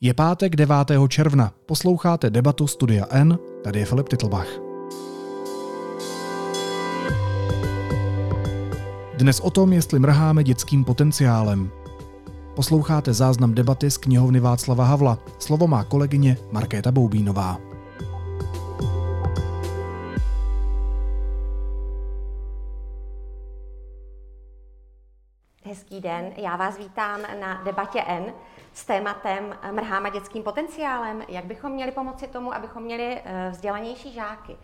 Je pátek 9. června. Posloucháte debatu Studia N, tady je Filip Titlbach. Dnes o tom, jestli mrháme dětským potenciálem. Posloucháte záznam debaty z knihovny Václava Havla. Slovo má kolegyně Markéta Boubínová. Den, já vás vítám na debatě N s tématem mrháma dětským potenciálem, jak bychom měli pomoci tomu, abychom měli eh, vzdělanější žáky.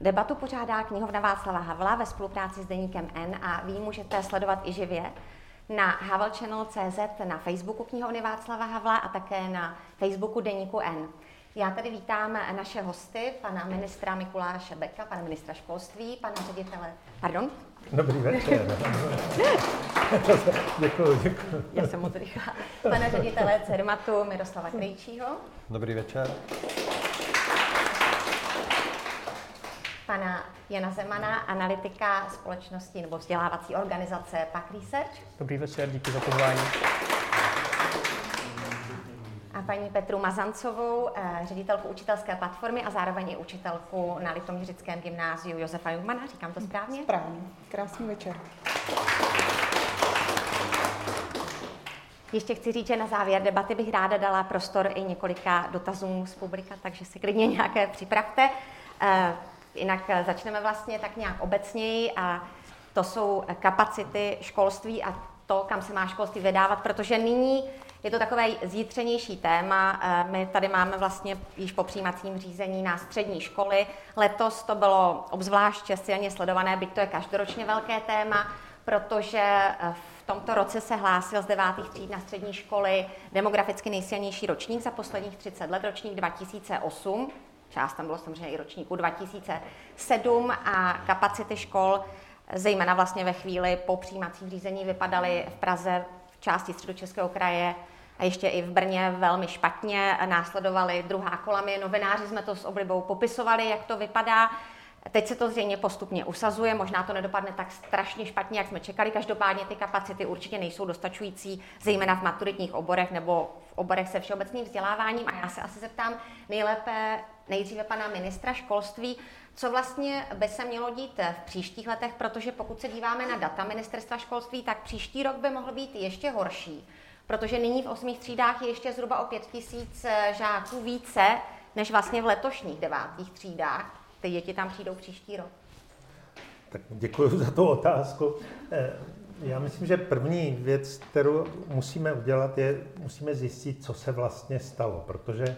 Debatu pořádá knihovna Václava Havla ve spolupráci s deníkem N a vy můžete sledovat i živě na havelchannel.cz na Facebooku knihovny Václava Havla a také na Facebooku deníku N. Já tady vítám naše hosty, pana ministra Mikuláše Beka, pana ministra školství, pana ředitele, pardon, Dobrý večer. děkuji, děkuji. Já jsem moc rychlá. Pana ředitele CERMATu Miroslava Krejčího. Dobrý večer. Pana Jana Zemana, analytika společnosti nebo vzdělávací organizace PAK Research. Dobrý večer, díky za pozvání. A paní Petru Mazancovou, eh, ředitelku učitelské platformy a zároveň i učitelku na Litoměřickém gymnáziu Josefa Jungmana. Říkám to správně? Správně. Krásný večer. Ještě chci říct, že na závěr debaty bych ráda dala prostor i několika dotazům z publika, takže si klidně nějaké připravte. Eh, jinak začneme vlastně tak nějak obecněji a to jsou kapacity školství a to, kam se má školství vydávat, protože nyní je to takové zítřenější téma. Eh, my tady máme vlastně již po přijímacím řízení na střední školy. Letos to bylo obzvláště silně sledované, byť to je každoročně velké téma, protože eh, v tomto roce se hlásil z devátých tříd na střední školy demograficky nejsilnější ročník za posledních 30 let, ročník 2008. Část tam bylo samozřejmě i ročníku 2007 a kapacity škol, zejména vlastně ve chvíli po přijímacím řízení, vypadaly v Praze v části středočeského kraje a ještě i v Brně velmi špatně. Následovaly druhá kola. My novináři jsme to s oblibou popisovali, jak to vypadá. Teď se to zřejmě postupně usazuje, možná to nedopadne tak strašně špatně, jak jsme čekali. Každopádně ty kapacity určitě nejsou dostačující, zejména v maturitních oborech nebo v oborech se všeobecným vzděláváním. A já se asi zeptám nejlépe nejdříve pana ministra školství, co vlastně by se mělo dít v příštích letech, protože pokud se díváme na data ministerstva školství, tak příští rok by mohl být ještě horší, protože nyní v osmých třídách je ještě zhruba o pět tisíc žáků více, než vlastně v letošních devátých třídách. Ty děti tam přijdou příští rok. Tak děkuji za tu otázku. Eh, já myslím, že první věc, kterou musíme udělat, je, musíme zjistit, co se vlastně stalo, protože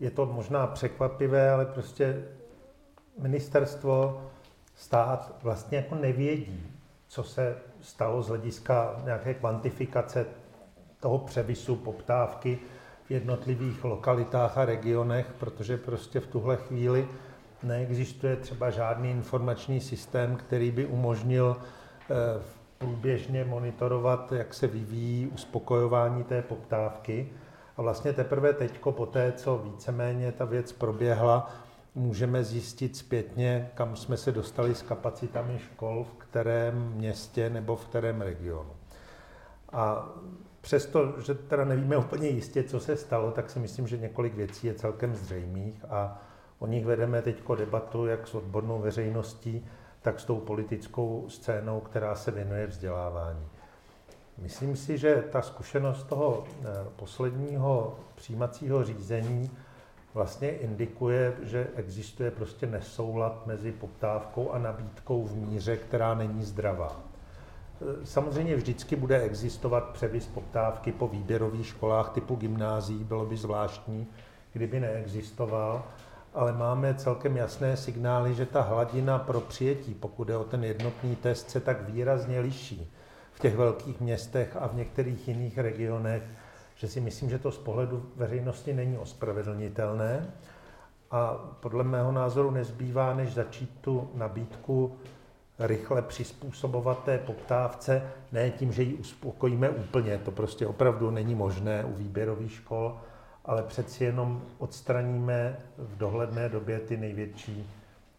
je to možná překvapivé, ale prostě ministerstvo, stát vlastně jako nevědí, co se stalo z hlediska nějaké kvantifikace toho převisu poptávky v jednotlivých lokalitách a regionech, protože prostě v tuhle chvíli neexistuje třeba žádný informační systém, který by umožnil eh, průběžně monitorovat, jak se vyvíjí uspokojování té poptávky. A vlastně teprve teďko, po té, co víceméně ta věc proběhla, můžeme zjistit zpětně, kam jsme se dostali s kapacitami škol, v kterém městě nebo v kterém regionu. A přesto, že teda nevíme úplně jistě, co se stalo, tak si myslím, že několik věcí je celkem zřejmých a o nich vedeme teď debatu jak s odbornou veřejností, tak s tou politickou scénou, která se věnuje vzdělávání. Myslím si, že ta zkušenost toho eh, posledního přijímacího řízení vlastně indikuje, že existuje prostě nesoulad mezi poptávkou a nabídkou v míře, která není zdravá. Samozřejmě vždycky bude existovat převis poptávky po výběrových školách typu gymnází, bylo by zvláštní, kdyby neexistoval, ale máme celkem jasné signály, že ta hladina pro přijetí, pokud je o ten jednotný test, se tak výrazně liší v těch velkých městech a v některých jiných regionech že si myslím, že to z pohledu veřejnosti není ospravedlnitelné. A podle mého názoru nezbývá, než začít tu nabídku rychle přizpůsobovat té poptávce, ne tím, že ji uspokojíme úplně, to prostě opravdu není možné u výběrových škol, ale přeci jenom odstraníme v dohledné době ty největší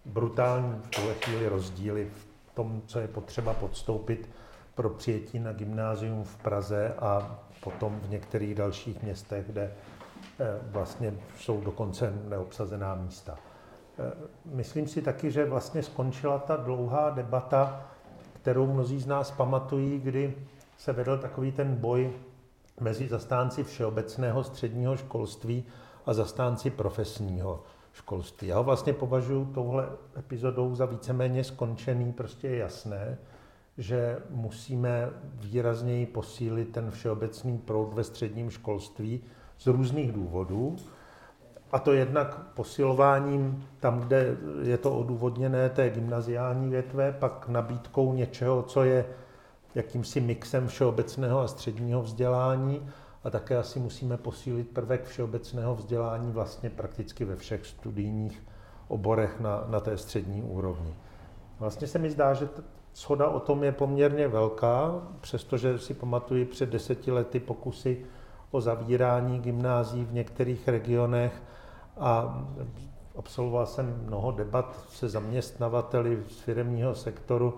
brutální v tuhle chvíli rozdíly v tom, co je potřeba podstoupit pro přijetí na gymnázium v Praze a potom v některých dalších městech, kde vlastně jsou dokonce neobsazená místa. Myslím si taky, že vlastně skončila ta dlouhá debata, kterou mnozí z nás pamatují, kdy se vedl takový ten boj mezi zastánci všeobecného středního školství a zastánci profesního školství. Já ho vlastně považuji touhle epizodou za víceméně skončený, prostě je jasné, že musíme výrazněji posílit ten všeobecný proud ve středním školství z různých důvodů. A to jednak posilováním tam, kde je to odůvodněné té gymnaziální větve, pak nabídkou něčeho, co je jakýmsi mixem všeobecného a středního vzdělání a také asi musíme posílit prvek všeobecného vzdělání vlastně prakticky ve všech studijních oborech na, na té střední úrovni. Vlastně se mi zdá, že shoda o tom je poměrně velká, přestože si pamatuji před deseti lety pokusy o zavírání gymnází v některých regionech a absolvoval jsem mnoho debat se zaměstnavateli z firmního sektoru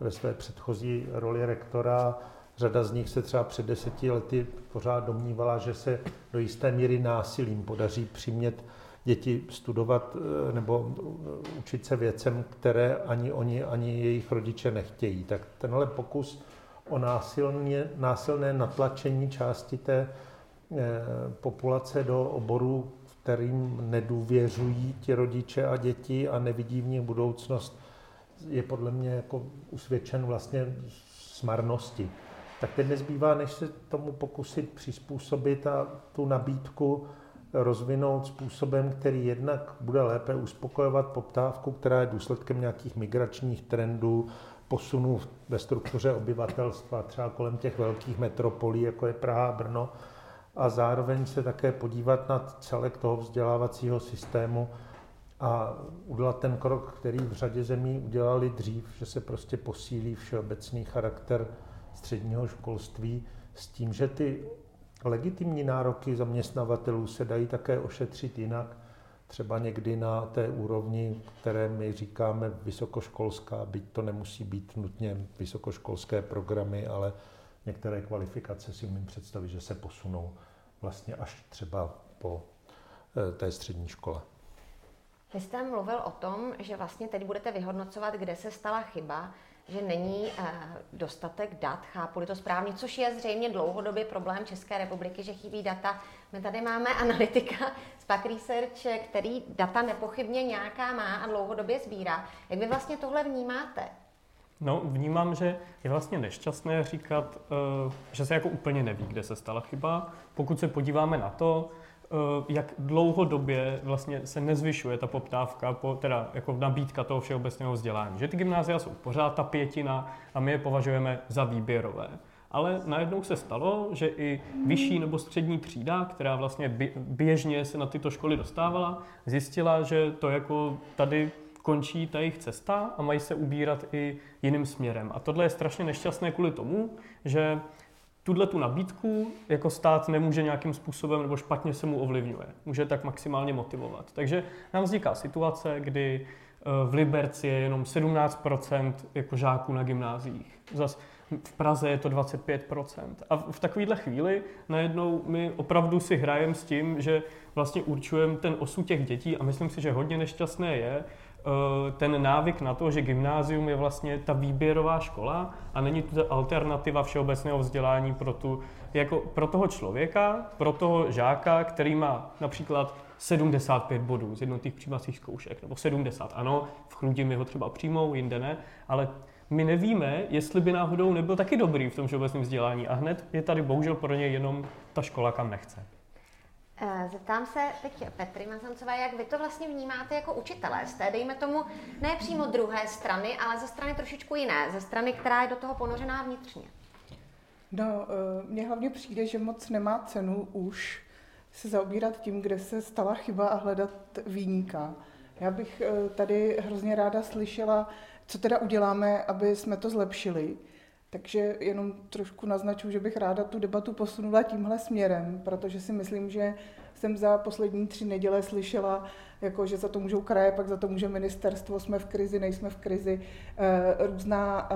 ve své předchozí roli rektora. Řada z nich se třeba před deseti lety pořád domnívala, že se do jisté míry násilím podaří přimět děti studovat eh, nebo eh, učit se věcem, které ani oni, ani jejich rodiče nechtějí. Tak tenhle pokus o násilně, násilné natlačení části té eh, populace do oborů, kterým nedůvěřují ti rodiče a děti a nevidí v nich budoucnost, je podle mě jako usvědčen vlastně smarnosti. Tak teď nezbývá, než se tomu pokusit přizpůsobit a tu nabídku rozvinout způsobem, který jednak bude lépe uspokojovat poptávku, která je důsledkem nějakých migračních trendů, posunů ve struktuře obyvatelstva, třeba kolem těch velkých metropolí, jako je Praha a Brno, a zároveň se také podívat na celek toho vzdělávacího systému a udělat ten krok, který v řadě zemí udělali dřív, že se prostě posílí všeobecný charakter středního školství s tím, že ty legitimní nároky zaměstnavatelů se dají také ošetřit jinak, třeba někdy na té úrovni, které my říkáme vysokoškolská, byť to nemusí být nutně vysokoškolské programy, ale některé kvalifikace si umím představit, že se posunou vlastně až třeba po eh, té střední škole. Vy jste mluvil o tom, že vlastně teď budete vyhodnocovat, kde se stala chyba, že není uh, dostatek dat, chápu to správně, což je zřejmě dlouhodobě problém České republiky, že chybí data. My tady máme analytika z Pack Research, který data nepochybně nějaká má a dlouhodobě sbírá. Jak vy vlastně tohle vnímáte? No, vnímám, že je vlastně nešťastné říkat, uh, že se jako úplně neví, kde se stala chyba. Pokud se podíváme na to, Eh, jak dlouhodobě vlastně se nezvyšuje ta poptávka, po, teda jako nabídka toho všeobecného vzdělání. Že ty gymnázia jsou pořád ta pětina a my je považujeme za výběrové. Ale najednou se stalo, že i vyšší nebo střední třída, která vlastně běžně se na tyto školy dostávala, zjistila, že to jako tady končí ta jejich cesta a mají se ubírat i jiným směrem. A tohle je strašně nešťastné kvůli tomu, že tuhle tu nabídku jako stát nemůže nějakým způsobem nebo špatně se mu ovlivňuje. Může tak maximálně motivovat. Takže nám vzniká situace, kdy eh, v Liberci je jenom 17% jako žáků na gymnáziích. Zas v Praze je to 25%. A v takovéhle chvíli najednou my opravdu si hrajeme s tím, že vlastně určujeme ten osud těch dětí a myslím si, že hodně nešťastné je, ten návyk na to, že gymnázium je vlastně ta výběrová škola a není to alternativa všeobecného vzdělání pro, tu, jako pro toho člověka, pro toho žáka, který má například 75 bodů z jednotých přijímacích zkoušek, nebo 70, ano, v Chrudim ho třeba přijmou, jinde ne, ale my nevíme, jestli by náhodou nebyl taky dobrý v tom všeobecném vzdělání a hned je tady bohužel pro ně jenom ta škola, kam nechce. Eh, zeptám se teď Petry Mazancové, jak vy to vlastně vnímáte jako učitelé. Jste, dejme tomu, ne přímo druhé strany, ale ze strany trošičku jiné, ze strany, která je do toho ponořená vnitřně. No, eh, mně hlavně přijde, že moc nemá cenu už se zaobírat tím, kde se stala chyba a hledat výníka. Já bych eh, tady hrozně ráda slyšela, co teda uděláme, aby jsme to zlepšili. Takže jenom trošku naznačuji, že bych ráda tu debatu posunula tímhle směrem, protože si myslím, že jsem za poslední tři neděle slyšela, jako, že za to můžou kraje, pak za to může ministerstvo, jsme v krizi, nejsme v krizi, eh, různá,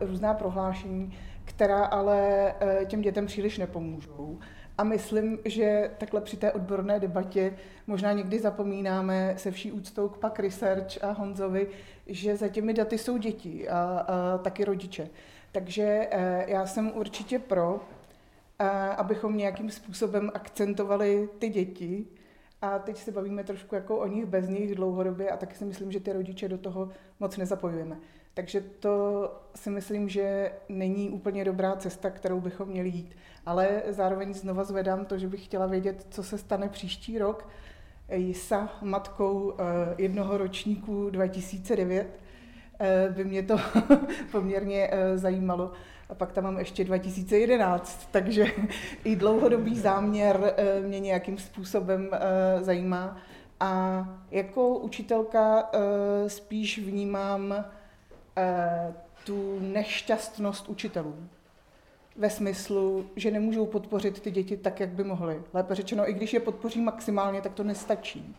eh, různá prohlášení, která ale eh, těm dětem příliš nepomůžou. A myslím, že takhle při té odborné debatě možná někdy zapomínáme se vší úctou k Pak Research a Honzovi, že za těmi daty jsou děti a, a taky rodiče. Takže eh, já jsem určitě pro, eh, abychom nějakým způsobem akcentovali ty děti, a teď se bavíme trošku jako o nich bez nich dlouhodobě a taky si myslím, že ty rodiče do toho moc nezapojujeme. Takže to si myslím, že není úplně dobrá cesta, kterou bychom měli jít. Ale zároveň znova zvedám to, že bych chtěla vědět, co se stane příští rok. Jisa, matkou eh, jednoho ročníku 2009, eh, by mě to poměrně eh, zajímalo. A pak tam mám ještě 2011, takže i dlouhodobý záměr mě nějakým způsobem zajímá. A jako učitelka spíš vnímám Eh, tu nešťastnost učitelů. Ve smyslu, že nemůžou podpořit ty děti tak, jak by mohly. Lépe řečeno, i když je podpoří maximálně, tak to nestačí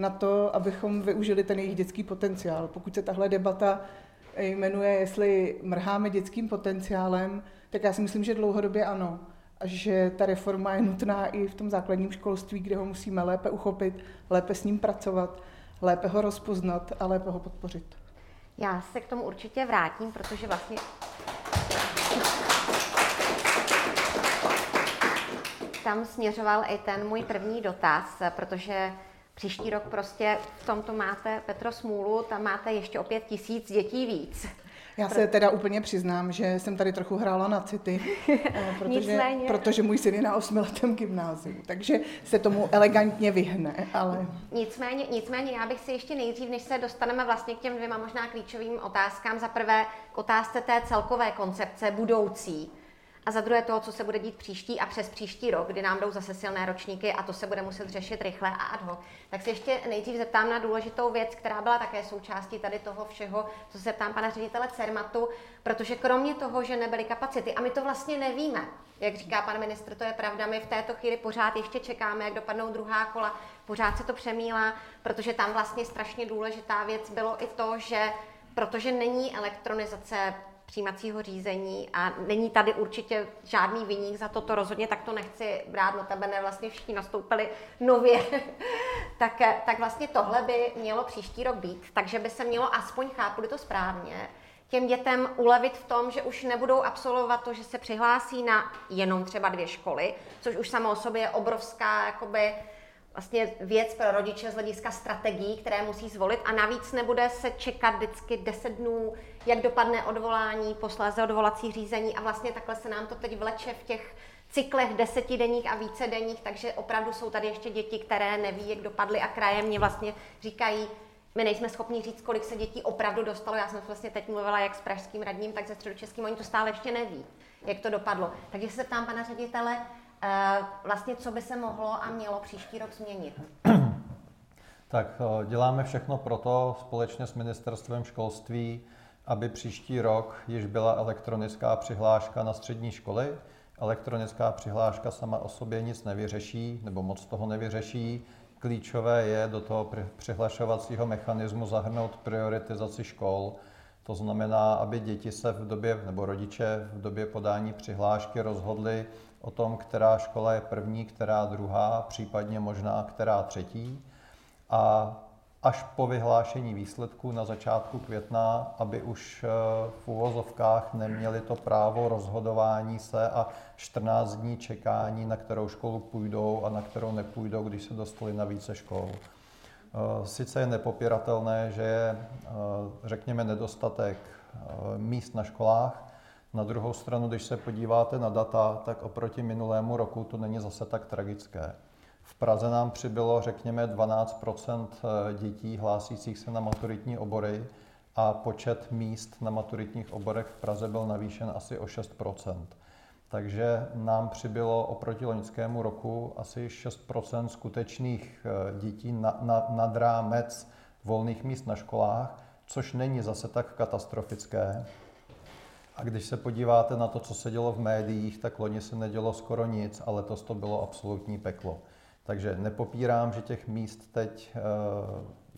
na to, abychom využili ten jejich dětský potenciál. Pokud se tahle debata jmenuje, jestli mrháme dětským potenciálem, tak já si myslím, že dlouhodobě ano. A že ta reforma je nutná i v tom základním školství, kde ho musíme lépe uchopit, lépe s ním pracovat, lépe ho rozpoznat a lépe ho podpořit. Já se k tomu určitě vrátím, protože vlastně tam směřoval i ten můj první dotaz, protože příští rok prostě v tomto máte Petro Smůlu, tam máte ještě o pět tisíc dětí víc. Já se teda úplně přiznám, že jsem tady trochu hrála na city, eh, protože, protože můj syn je na osmiletém gymnáziu, takže se tomu elegantně vyhne, ale... Nicméně, nicméně já bych si ještě nejdřív, než se dostaneme vlastně k těm dvěma možná klíčovým otázkám, za prvé k otázce té celkové koncepce budoucí, a za druhé toho, co se bude dít příští a přes příští rok, kdy nám jdou zase silné ročníky a to se bude muset řešit rychle a ad hoc. Tak se ještě nejdřív zeptám na důležitou věc, která byla také součástí tady toho všeho, co se ptám pana ředitele Cermatu, protože kromě toho, že nebyly kapacity, a my to vlastně nevíme, jak říká pan ministr, to je pravda, my v této chvíli pořád ještě čekáme, jak dopadnou druhá kola, pořád se to přemílá, protože tam vlastně strašně důležitá věc bylo i to, že protože není elektronizace přijímacího řízení a není tady určitě žádný vyník za to, to rozhodně tak to nechci brát, no tebe ne, vlastně všichni nastoupili nově, tak, tak vlastně tohle by mělo příští rok být, takže by se mělo, aspoň chápu to správně, těm dětem ulevit v tom, že už nebudou absolvovat to, že se přihlásí na jenom třeba dvě školy, což už samo o sobě je obrovská jakoby, vlastně věc pro rodiče z hlediska strategií, které musí zvolit. A navíc nebude se čekat vždycky 10 dnů, jak dopadne odvolání, posléze odvolací řízení. A vlastně takhle se nám to teď vleče v těch cyklech desetidenních a více denních, takže opravdu jsou tady ještě děti, které neví, jak dopadly. A kraje mě vlastně říkají, my nejsme schopni říct, kolik se dětí opravdu dostalo. Já jsem vlastně teď mluvila jak s pražským radním, tak se středočeským, oni to stále ještě neví, jak to dopadlo. Takže se ptám pana ředitele, vlastně co by se mohlo a mělo příští rok změnit? Tak eh, děláme všechno pro to společně s ministerstvem školství, aby příští rok již byla elektronická přihláška na střední školy. Elektronická přihláška sama o sobě nic nevyřeší, nebo moc toho nevyřeší. Klíčové je do toho přihlašovacího mechanismu zahrnout prioritizaci škol. To znamená, aby děti se v době, nebo rodiče v době podání přihlášky rozhodli, o tom, která škola je první, která druhá, případně možná která třetí. A až po vyhlášení výsledků na začátku května, aby už eh, v úvozovkách neměli to právo rozhodování se a 14 dní čekání, na kterou školu půjdou a na kterou nepůjdou, když se dostali na více škol. Eh, sice je nepopiratelné, že je, eh, řekněme, nedostatek míst na školách, na druhou stranu, když se podíváte na data, tak oproti minulému roku to není zase tak tragické. V Praze nám přibylo, řekněme, 12 eh, dětí hlásících se na maturitní obory a počet míst na maturitních oborech v Praze byl navýšen asi o 6% takže nám přibylo oproti loňskému roku asi 6% skutečných eh, dětí na, na, nad rámec volných míst na školách, což není zase tak katastrofické. A když se podíváte na to, co se dělo v médiích, tak loni se nedělo skoro nic, ale letos to bylo absolutní peklo. Takže nepopírám, že těch míst teď eh,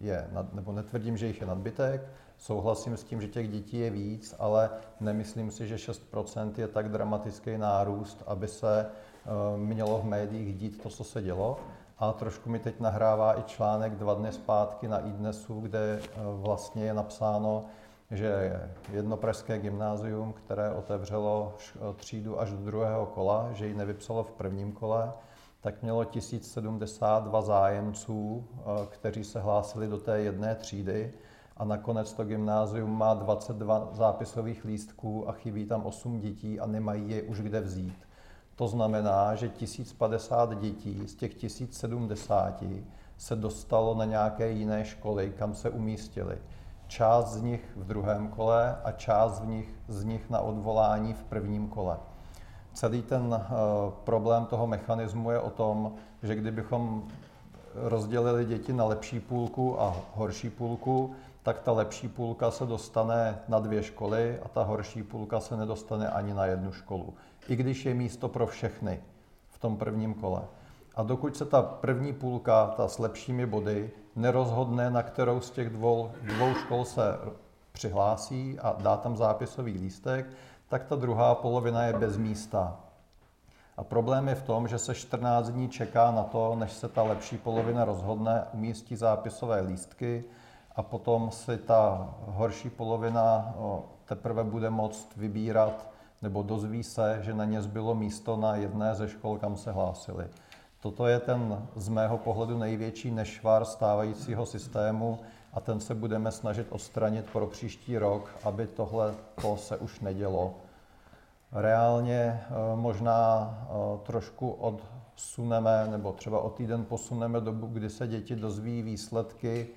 je, nebo netvrdím, že jich je nadbytek, souhlasím s tím, že těch dětí je víc, ale nemyslím si, že 6% je tak dramatický nárůst, aby se mělo v médiích dít to, co se dělo. A trošku mi teď nahrává i článek dva dny zpátky na iDnesu, kde vlastně je napsáno, že jedno pražské gymnázium, které otevřelo třídu až do druhého kola, že ji nevypsalo v prvním kole, tak mělo 1072 zájemců, eh, kteří se hlásili do té jedné třídy a nakonec to gymnázium má 22 zápisových lístků a chybí tam 8 dětí a nemají je už kde vzít. To znamená, že 1050 dětí z těch 1070 se dostalo na nějaké jiné školy, kam se umístili. Část z nich v druhém kole a část z nich, z nich na odvolání v prvním kole. Celý ten eh, problém toho mechanismu je o tom, že kdybychom rozdělili děti na lepší půlku a horší půlku, tak ta lepší půlka se dostane na dvě školy a ta horší půlka se nedostane ani na jednu školu. I když je místo pro všechny v tom prvním kole. A dokud se ta první půlka, ta s lepšími body, nerozhodne, na kterou z těch dvou, dvou škol se přihlásí a dá tam zápisový lístek, tak ta druhá polovina je bez místa. A problém je v tom, že se 14 dní čeká na to, než se ta lepší polovina rozhodne, umístí zápisové lístky a potom si ta horší polovina teprve bude moct vybírat nebo dozví se, že na ně zbylo místo na jedné ze škol, kam se hlásili. Toto je ten z mého pohledu největší nešvar stávajícího systému a ten se budeme snažit odstranit pro příští rok, aby tohle to se už nedělo. Reálně eh, možná eh, trošku odsuneme, nebo třeba o týden posuneme dobu, kdy se děti dozví výsledky,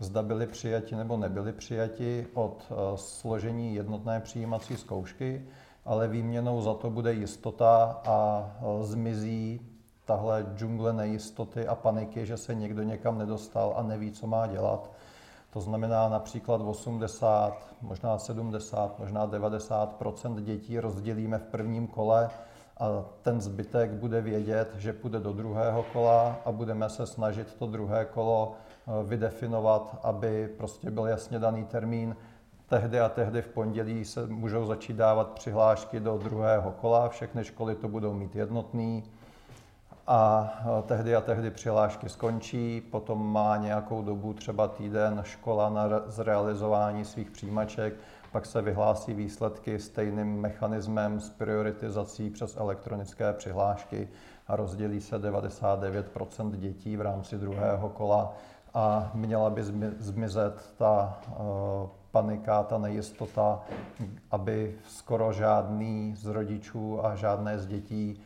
zda byly přijati nebo nebyly přijati od eh, složení jednotné přijímací zkoušky, ale výměnou za to bude jistota a zmizí tahle džungle nejistoty a paniky, že se někdo někam nedostal a neví, co má dělat. To znamená například 80, možná 70, možná 90 dětí rozdělíme v prvním kole a ten zbytek bude vědět, že půjde do druhého kola a budeme se snažit to druhé kolo eh, vydefinovat, aby prostě byl jasně daný termín. Tehdy a tehdy v pondělí se můžou začít dávat přihlášky do druhého kola, všechny školy to budou mít jednotný a e, tehdy a tehdy přihlášky skončí, potom má nějakou dobu, třeba týden, škola na zrealizování svých přijímaček, pak se vyhlásí výsledky stejným mechanismem s prioritizací přes elektronické přihlášky a rozdělí se 99% dětí v rámci druhého kola. A měla by zmizet ta e, panika, ta nejistota, aby skoro žádný z rodičů a žádné z dětí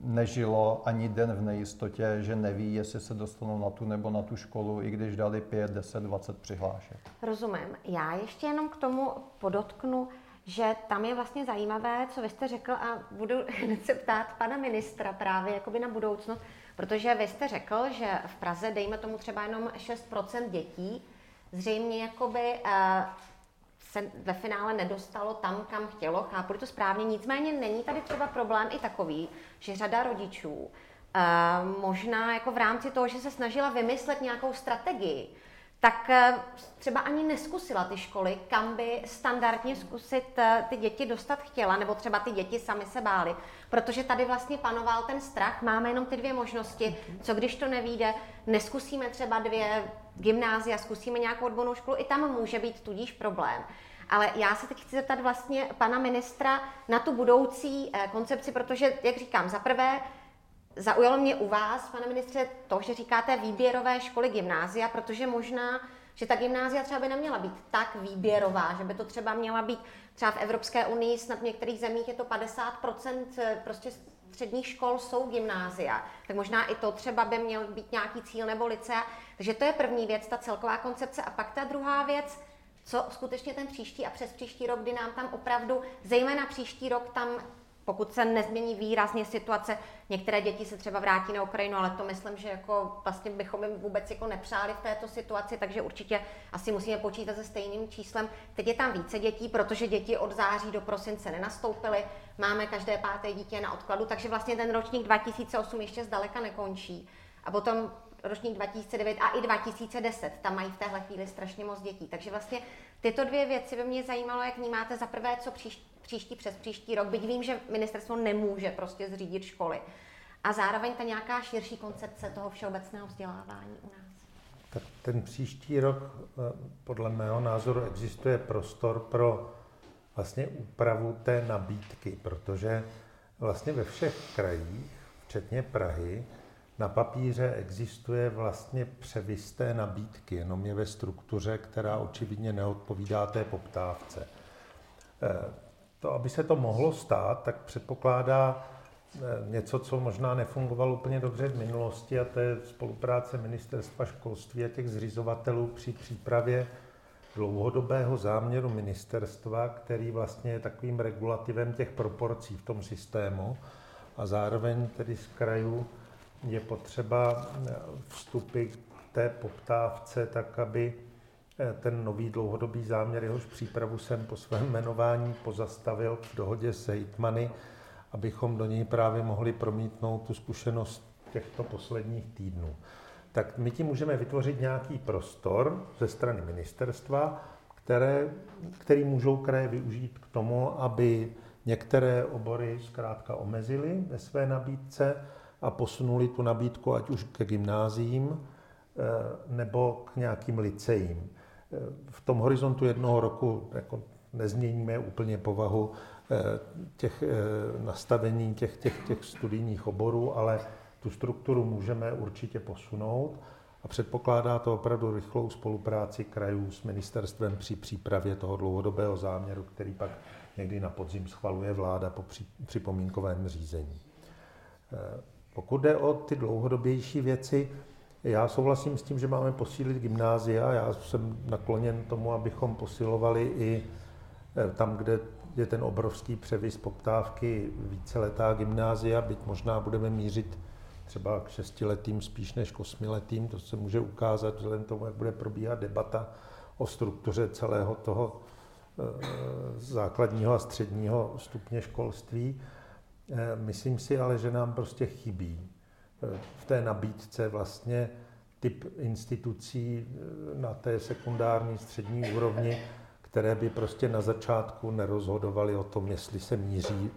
nežilo ani den v nejistotě, že neví, jestli se dostanou na tu nebo na tu školu, i když dali 5, 10, 20 přihlášek. Rozumím. Já ještě jenom k tomu podotknu, že tam je vlastně zajímavé, co vy jste řekl a budu hned se ptát pana ministra právě jakoby na budoucnost, protože vy jste řekl, že v Praze, dejme tomu třeba jenom 6% dětí, zřejmě jakoby uh, se ve finále nedostalo tam, kam chtělo, chápu to správně, nicméně není tady třeba problém i takový, že řada rodičů uh, možná jako v rámci toho, že se snažila vymyslet nějakou strategii, tak uh, třeba ani neskusila ty školy, kam by standardně zkusit uh, ty děti dostat chtěla, nebo třeba ty děti sami se bály, protože tady vlastně panoval ten strach, máme jenom ty dvě možnosti, co když to nevíde, neskusíme třeba dvě gymnázia, zkusíme nějakou odbornou školu, i tam může být tudíž problém. Ale já se teď chci zeptat vlastně pana ministra na tu budoucí eh, koncepci, protože, jak říkám, za prvé zaujalo mě u vás, pane ministře, to, že říkáte výběrové školy gymnázia, protože možná že ta gymnázia třeba by neměla být tak výběrová, že by to třeba měla být třeba v Evropské unii, snad v některých zemích je to 50% eh, prostě středních škol jsou gymnázia, tak možná i to třeba by měl být nějaký cíl nebo licea. Takže to je první věc, ta celková koncepce. A pak ta druhá věc, co skutečně ten příští a přes příští rok, kdy nám tam opravdu, zejména příští rok, tam pokud se nezmění výrazně situace, některé děti se třeba vrátí na Ukrajinu, ale to myslím, že jako vlastně bychom jim vůbec jako nepřáli v této situaci, takže určitě asi musíme počítat se stejným číslem. Teď je tam více dětí, protože děti od září do prosince nenastoupily, máme každé páté dítě na odkladu, takže vlastně ten ročník 2008 ještě zdaleka nekončí. A potom ročník 2009 a i 2010, tam mají v téhle chvíli strašně moc dětí. Takže vlastně tyto dvě věci by mě zajímalo, jak vnímáte za prvé, co příští, příští přes příští rok, byť vím, že ministerstvo nemůže prostě zřídit školy. a zároveň ta nějaká širší koncepce toho všeobecného vzdělávání u nás. Tak ten příští rok eh, podle mého názoru existuje prostor pro vlastně úpravu té nabídky, protože vlastně ve všech krajích, včetně Prahy, na papíře existuje vlastně převisté nabídky, jenom je ve struktuře, která očividně neodpovídá té poptávce. To, aby se to mohlo stát, tak předpokládá eh, něco, co možná nefungovalo úplně dobře v minulosti, a to je spolupráce Ministerstva školství a těch zřizovatelů při přípravě dlouhodobého záměru ministerstva, který vlastně je takovým regulativem těch proporcí v tom systému. A zároveň tedy z krajů je potřeba eh, vstupy k té poptávce tak, aby ten nový dlouhodobý záměr, jehož přípravu jsem po svém jmenování pozastavil v dohodě s hejtmany, abychom do něj právě mohli promítnout tu zkušenost těchto posledních týdnů. Tak my tím můžeme vytvořit nějaký prostor ze strany ministerstva, které, který můžou kraje využít k tomu, aby některé obory zkrátka omezily ve své nabídce, a posunuli tu nabídku ať už ke gymnáziím eh, nebo k nějakým licejím. Eh, v tom horizontu jednoho roku jako nezměníme úplně povahu eh, těch nastavení těch, těch, těch studijních oborů, ale tu strukturu můžeme určitě posunout a předpokládá to opravdu rychlou spolupráci krajů s ministerstvem při přípravě toho dlouhodobého záměru, který pak někdy na podzim schvaluje vláda po připomínkovém řízení. Pokud jde o ty dlouhodobější věci, já souhlasím s tím, že máme posílit gymnázia. Já jsem nakloněn tomu, abychom posilovali i eh, tam, kde je ten obrovský převis poptávky víceletá gymnázia, byť možná budeme mířit třeba k šestiletým spíš než k osmiletým, to se může ukázat vzhledem tomu, jak bude probíhat debata o struktuře celého toho eh, základního a středního stupně školství. Eh, myslím si ale, že nám prostě chybí v té nabídce vlastně typ institucí eh, na té sekundární střední úrovni, které by prostě na začátku nerozhodovaly o tom, jestli se míří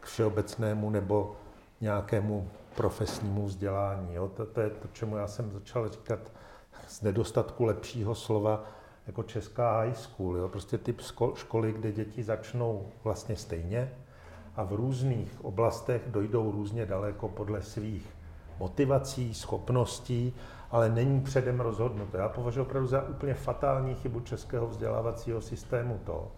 k všeobecnému nebo nějakému profesnímu vzdělání. Jo. To, to je to, čemu já jsem začal říkat z nedostatku lepšího slova jako česká high school. Jo. Prostě typ školy, kde děti začnou vlastně stejně, a v různých oblastech dojdou různě daleko podle svých motivací, schopností, ale není předem rozhodnuto. Já považuji opravdu za úplně fatální chybu českého vzdělávacího systému to,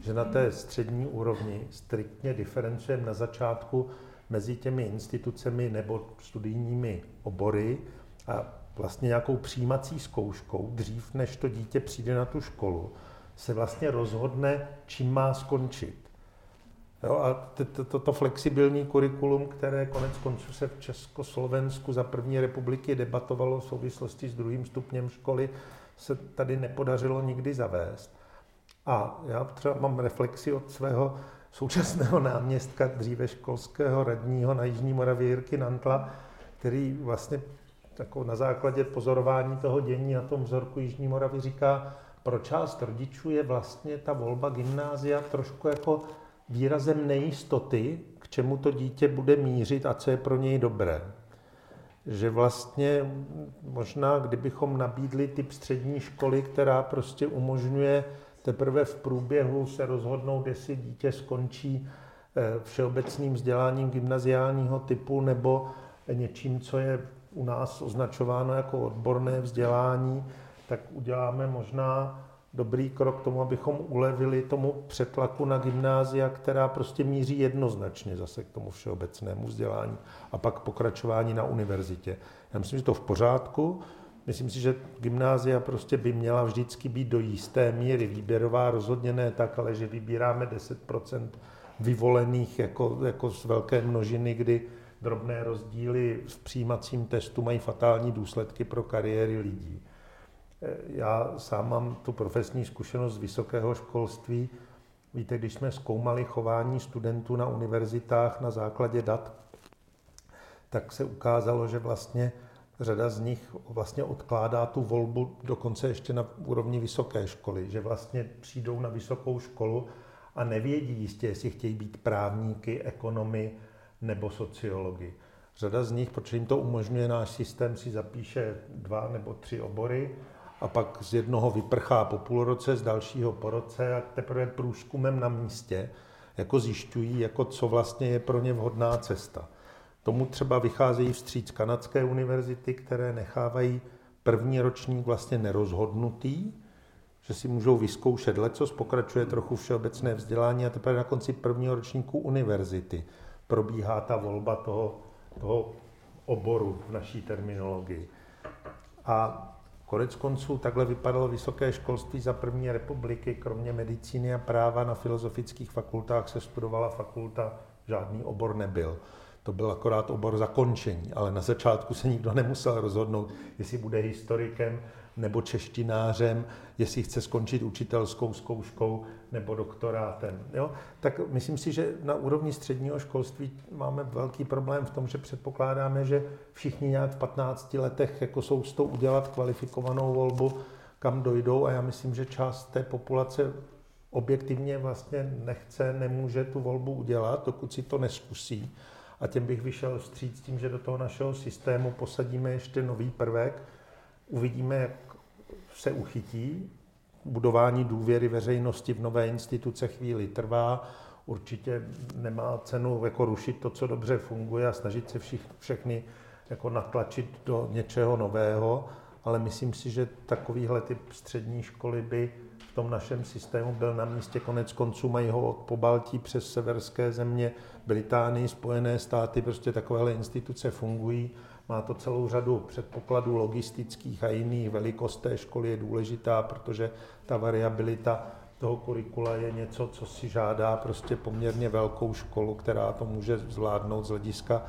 že na té střední úrovni striktně diferencujeme na začátku mezi těmi institucemi nebo studijními obory a vlastně nějakou přijímací zkouškou, dřív než to dítě přijde na tu školu, se vlastně rozhodne, čím má skončit. Jo, a to, to, flexibilní kurikulum, které konec konců se v Československu za první republiky debatovalo v souvislosti s druhým stupněm školy, se tady nepodařilo nikdy zavést. A já třeba mám reflexi od svého současného náměstka, dříve školského radního na Jižní Moravě Jirky Nantla, který vlastně jako na základě pozorování toho dění na tom vzorku Jižní Moravy říká, pro část rodičů je vlastně ta volba gymnázia trošku jako výrazem nejistoty, k čemu to dítě bude mířit a co je pro něj dobré. Že vlastně možná, kdybychom nabídli typ střední školy, která prostě umožňuje teprve v průběhu se rozhodnout, jestli dítě skončí eh, všeobecným vzděláním gymnaziálního typu nebo něčím, co je u nás označováno jako odborné vzdělání, tak uděláme možná dobrý krok k tomu, abychom ulevili tomu přetlaku na gymnázia, která prostě míří jednoznačně zase k tomu všeobecnému vzdělání a pak pokračování na univerzitě. Já myslím, že to v pořádku. Myslím si, že gymnázia prostě by měla vždycky být do jisté míry výběrová, rozhodně ne tak, ale že vybíráme 10% vyvolených jako, jako z velké množiny, kdy drobné rozdíly v přijímacím testu mají fatální důsledky pro kariéry lidí. Já sám mám tu profesní zkušenost z vysokého školství. Víte, když jsme zkoumali chování studentů na univerzitách na základě dat, tak se ukázalo, že vlastně řada z nich vlastně odkládá tu volbu dokonce ještě na úrovni vysoké školy, že vlastně přijdou na vysokou školu a nevědí jistě, jestli chtějí být právníky, ekonomy nebo sociologi. Řada z nich, protože jim to umožňuje náš systém, si zapíše dva nebo tři obory a pak z jednoho vyprchá po půl roce, z dalšího po roce a teprve průzkumem na místě jako zjišťují, jako co vlastně je pro ně vhodná cesta. Tomu třeba vycházejí vstříc kanadské univerzity, které nechávají první ročník vlastně nerozhodnutý, že si můžou vyzkoušet lecos, pokračuje trochu všeobecné vzdělání a teprve na konci prvního ročníku univerzity probíhá ta volba toho, toho oboru v naší terminologii. A konec konců takhle vypadalo vysoké školství za první republiky, kromě medicíny a práva na filozofických fakultách se studovala fakulta, žádný obor nebyl. To byl akorát obor zakončení, ale na začátku se nikdo nemusel rozhodnout, jestli bude historikem nebo češtinářem, jestli chce skončit učitelskou zkouškou nebo doktorátem. Jo? Tak myslím si, že na úrovni středního školství máme velký problém v tom, že předpokládáme, že všichni nějak v 15 letech jako jsou s tou udělat kvalifikovanou volbu, kam dojdou a já myslím, že část té populace objektivně vlastně nechce, nemůže tu volbu udělat, dokud si to neskusí. A těm bych vyšel vstříc tím, že do toho našeho systému posadíme ještě nový prvek, uvidíme, jak se uchytí. Budování důvěry veřejnosti v nové instituce chvíli trvá. Určitě nemá cenu jako rušit to, co dobře funguje a snažit se všich, všechny jako natlačit do něčeho nového, ale myslím si, že takovýhle typ střední školy by v tom našem systému byl na místě. Konec konců mají ho od Pobaltí přes severské země, Británii, Spojené státy, prostě takovéhle instituce fungují má to celou řadu předpokladů logistických a jiných. Velikost té školy je důležitá, protože ta variabilita toho kurikula je něco, co si žádá prostě poměrně velkou školu, která to může zvládnout z hlediska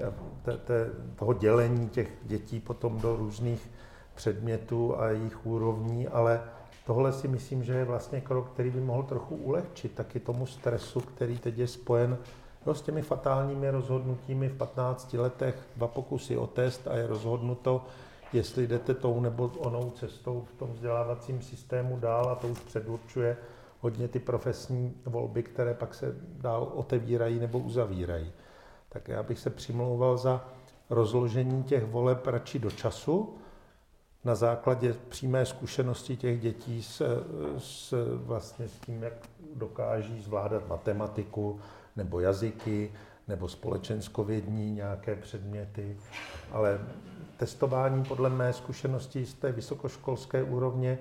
eh, toho dělení těch dětí potom do různých předmětů a jejich úrovní, ale tohle si myslím, že je vlastně krok, který by mohl trochu ulehčit taky tomu stresu, který teď je spojen No, s těmi fatálními rozhodnutími v 15 letech dva pokusy o test a je rozhodnuto, jestli jdete tou nebo onou cestou v tom vzdělávacím systému dál a to už předurčuje hodně ty profesní volby, které pak se dál otevírají nebo uzavírají. Tak já bych se přimlouval za rozložení těch voleb radši do času, na základě přímé zkušenosti těch dětí s, s, vlastně s tím, jak dokáží zvládat matematiku, nebo jazyky, nebo společenskovědní nějaké předměty, ale testování podle mé zkušenosti z té vysokoškolské úrovně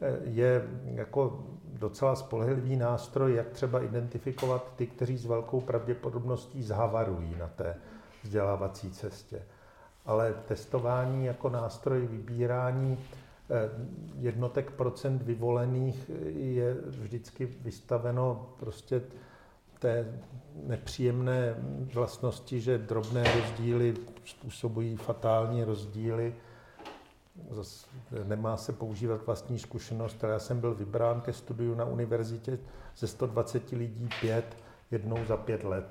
eh, je jako docela spolehlivý nástroj, jak třeba identifikovat ty, kteří s velkou pravděpodobností zhavarují na té vzdělávací cestě. Ale testování jako nástroj vybírání eh, jednotek procent vyvolených je vždycky vystaveno prostě té nepříjemné vlastnosti, že drobné rozdíly způsobují fatální rozdíly. Zas nemá se používat vlastní zkušenost, já jsem byl vybrán ke studiu na univerzitě ze 120 lidí pět jednou za pět let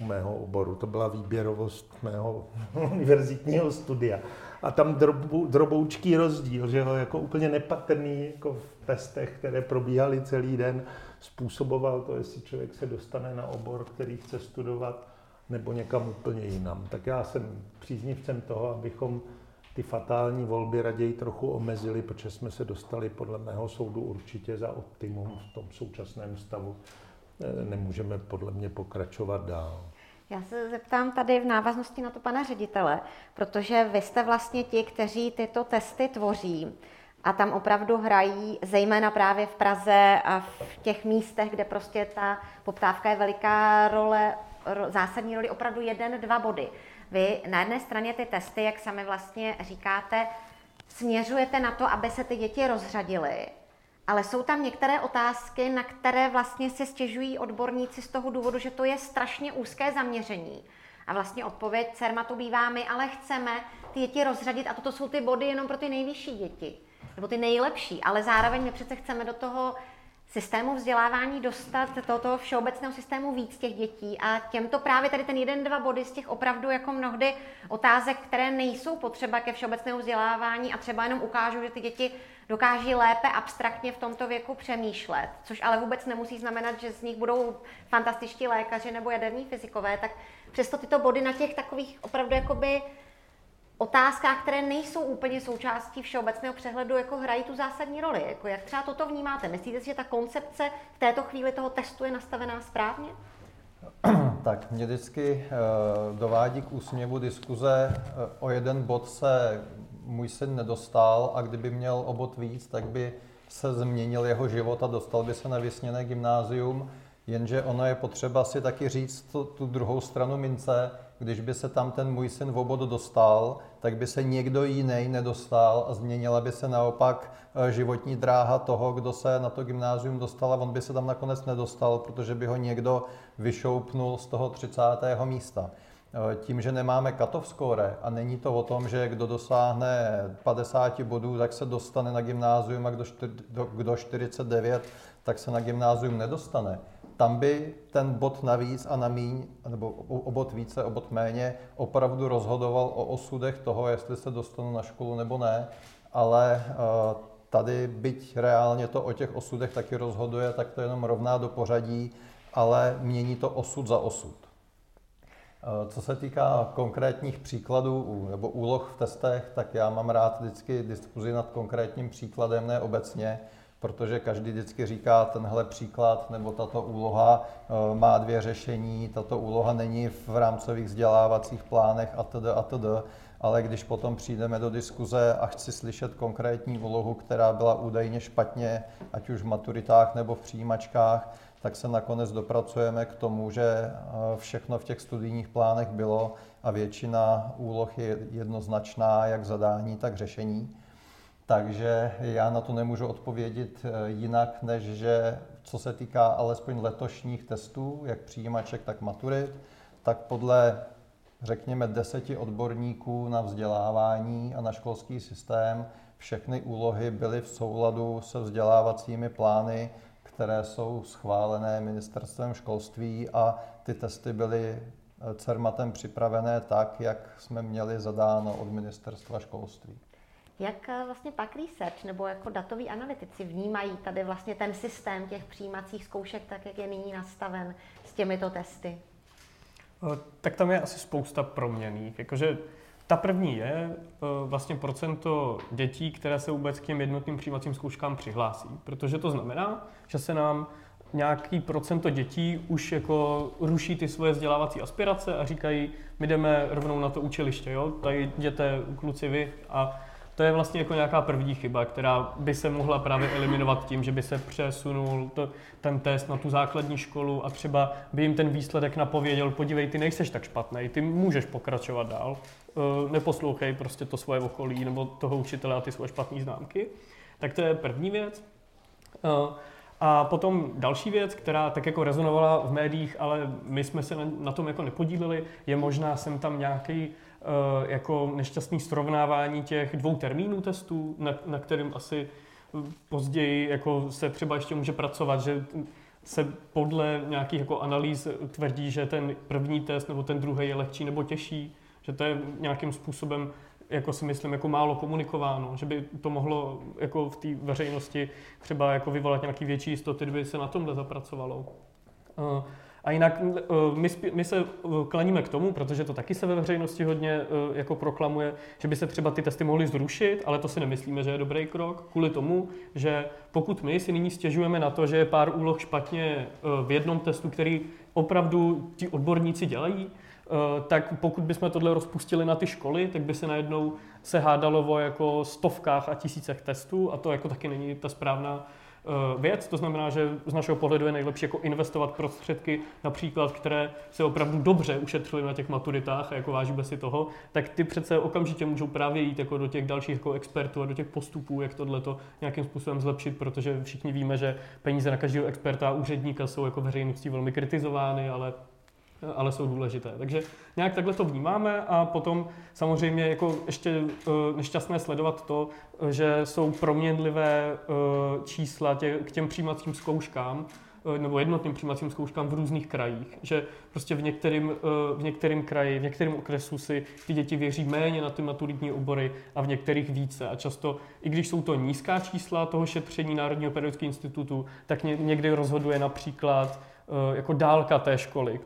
u mého oboru. To byla výběrovost mého univerzitního studia. A tam drobu, droboučký rozdíl, že ho jako úplně nepatrný jako v testech, které probíhaly celý den, způsoboval to, jestli člověk se dostane na obor, který chce studovat, nebo někam úplně jinam. Tak já jsem příznivcem toho, abychom ty fatální volby raději trochu omezili, protože jsme se dostali podle mého soudu určitě za optimum v tom současném stavu. E, nemůžeme podle mě pokračovat dál. Já se zeptám tady v návaznosti na to pana ředitele, protože vy jste vlastně ti, kteří tyto testy tvoří. A tam opravdu hrají, zejména právě v Praze a v těch místech, kde prostě ta poptávka je veliká role, zásadní roli, opravdu jeden, dva body. Vy na jedné straně ty testy, jak sami vlastně říkáte, směřujete na to, aby se ty děti rozřadily, ale jsou tam některé otázky, na které vlastně se stěžují odborníci z toho důvodu, že to je strašně úzké zaměření. A vlastně odpověď CERMATu bývá my, ale chceme ty děti rozřadit a toto jsou ty body jenom pro ty nejvyšší děti nebo ty nejlepší, ale zároveň my přece chceme do toho systému vzdělávání dostat do toho všeobecného systému víc těch dětí. A těmto právě tady ten jeden, dva body z těch opravdu jako mnohdy otázek, které nejsou potřeba ke všeobecnému vzdělávání a třeba jenom ukážou, že ty děti dokáží lépe abstraktně v tomto věku přemýšlet, což ale vůbec nemusí znamenat, že z nich budou fantastičtí lékaři nebo jaderní fyzikové, tak přesto tyto body na těch takových opravdu jakoby otázkách, které nejsou úplně součástí všeobecného přehledu, jako hrají tu zásadní roli. Jako jak třeba toto vnímáte? Myslíte si, že ta koncepce v této chvíli toho testu je nastavená správně? Tak mě vždycky uh, dovádí k úsměvu diskuze. Uh, o jeden bod se můj syn nedostal a kdyby měl o bod víc, tak by se změnil jeho život a dostal by se na vysněné gymnázium. Jenže ono je potřeba si taky říct tu, tu druhou stranu mince, když by se tam ten můj syn v obod dostal, tak by se někdo jiný nedostal a změnila by se naopak eh, životní dráha toho, kdo se na to gymnázium dostal a on by se tam nakonec nedostal, protože by ho někdo vyšoupnul z toho 30. místa. Eh, tím, že nemáme katov score a není to o tom, že kdo dosáhne 50 bodů, tak se dostane na gymnázium a kdo 49, tak se na gymnázium nedostane tam by ten bod navíc a na míň, nebo o bod více, o bod méně, opravdu rozhodoval o osudech toho, jestli se dostanu na školu nebo ne, ale eh, tady, byť reálně to o těch osudech taky rozhoduje, tak to jenom rovná do pořadí, ale mění to osud za osud. Eh, co se týká konkrétních příkladů nebo úloh v testech, tak já mám rád vždycky diskuzi nad konkrétním příkladem, ne obecně, protože každý vždycky říká, tenhle příklad nebo tato úloha eh, má dvě řešení, tato úloha není v rámcových vzdělávacích plánech atd. atd. Ale když potom přijdeme do diskuze a chci slyšet konkrétní úlohu, která byla údajně špatně, ať už v maturitách nebo v přijímačkách, tak se nakonec dopracujeme k tomu, že eh, všechno v těch studijních plánech bylo a většina úloh je jednoznačná, jak zadání, tak řešení. Takže já na to nemůžu odpovědět eh, jinak, než že co se týká alespoň letošních testů, jak přijímaček, tak maturit, tak podle řekněme deseti odborníků na vzdělávání a na školský systém všechny úlohy byly v souladu se vzdělávacími plány, které jsou schválené ministerstvem školství a ty testy byly eh, CERMATem připravené tak, jak jsme měli zadáno od ministerstva školství. Jak eh, vlastně pak research nebo jako datoví analytici vnímají tady vlastně ten systém těch přijímacích zkoušek, tak jak je nyní nastaven s těmito testy? Eh, tak tam je asi spousta proměných. Jakože ta první je eh, vlastně procento dětí, které se vůbec k těm jednotným přijímacím zkouškám přihlásí. Protože to znamená, že se nám nějaký procento dětí už jako ruší ty svoje vzdělávací aspirace a říkají, my jdeme rovnou na to učiliště, jo? tady jděte kluci vy a to je vlastně jako nějaká první chyba, která by se mohla právě eliminovat tím, že by se přesunul to, ten test na tu základní školu a třeba by jim ten výsledek napověděl, podívej, ty nejseš tak špatný, ty můžeš pokračovat dál, e, neposlouchej prostě to svoje okolí nebo toho učitele a ty svoje špatné známky. Tak to je první věc. E, a potom další věc, která tak jako rezonovala v médiích, ale my jsme se na, tom jako nepodíleli, je možná jsem tam nějaký Eh, jako nešťastný srovnávání těch dvou termínů testů, na, na kterým asi později jako se třeba ještě může pracovat, že se podle nějakých jako analýz tvrdí, že ten první test nebo ten druhý je lehčí nebo těžší, že to je nějakým způsobem jako si myslím, jako málo komunikováno, že by to mohlo jako v té veřejnosti třeba jako vyvolat nějaký větší jistoty, kdyby se na tomhle zapracovalo. A jinak eh, my, my se eh, klaníme k tomu, protože to taky se ve veřejnosti hodně eh, jako proklamuje, že by se třeba ty testy mohly zrušit, ale to si nemyslíme, že je dobrý krok, kvůli tomu, že pokud my si nyní stěžujeme na to, že je pár úloh špatně v jednom testu, který opravdu ti odborníci dělají, tak pokud bychom tohle rozpustili na ty školy, tak by se najednou se hádalo o jako stovkách a tisícech testů a to jako taky není ta správná věc. To znamená, že z našeho pohledu je nejlepší jako investovat prostředky, například, které se opravdu dobře ušetřily na těch maturitách a jako vážíme si toho, tak ty přece okamžitě můžou právě jít jako do těch dalších jako expertů a do těch postupů, jak tohle nějakým způsobem zlepšit, protože všichni víme, že peníze na každého experta a úředníka jsou jako veřejností velmi kritizovány, ale ale jsou důležité. Takže nějak takhle to vnímáme a potom samozřejmě jako ještě nešťastné sledovat to, že jsou proměnlivé čísla tě, k těm přijímacím zkouškám, Eh, nebo jednotným přijímacím zkouškám v různých krajích, že prostě v některém, eh, v některém kraji, v některém okresu si ty děti věří méně na ty maturitní obory a v některých více. A často, i když jsou to nízká čísla toho šetření Národního pedagogického institutu, tak někdy rozhoduje například eh, jako dálka té školy,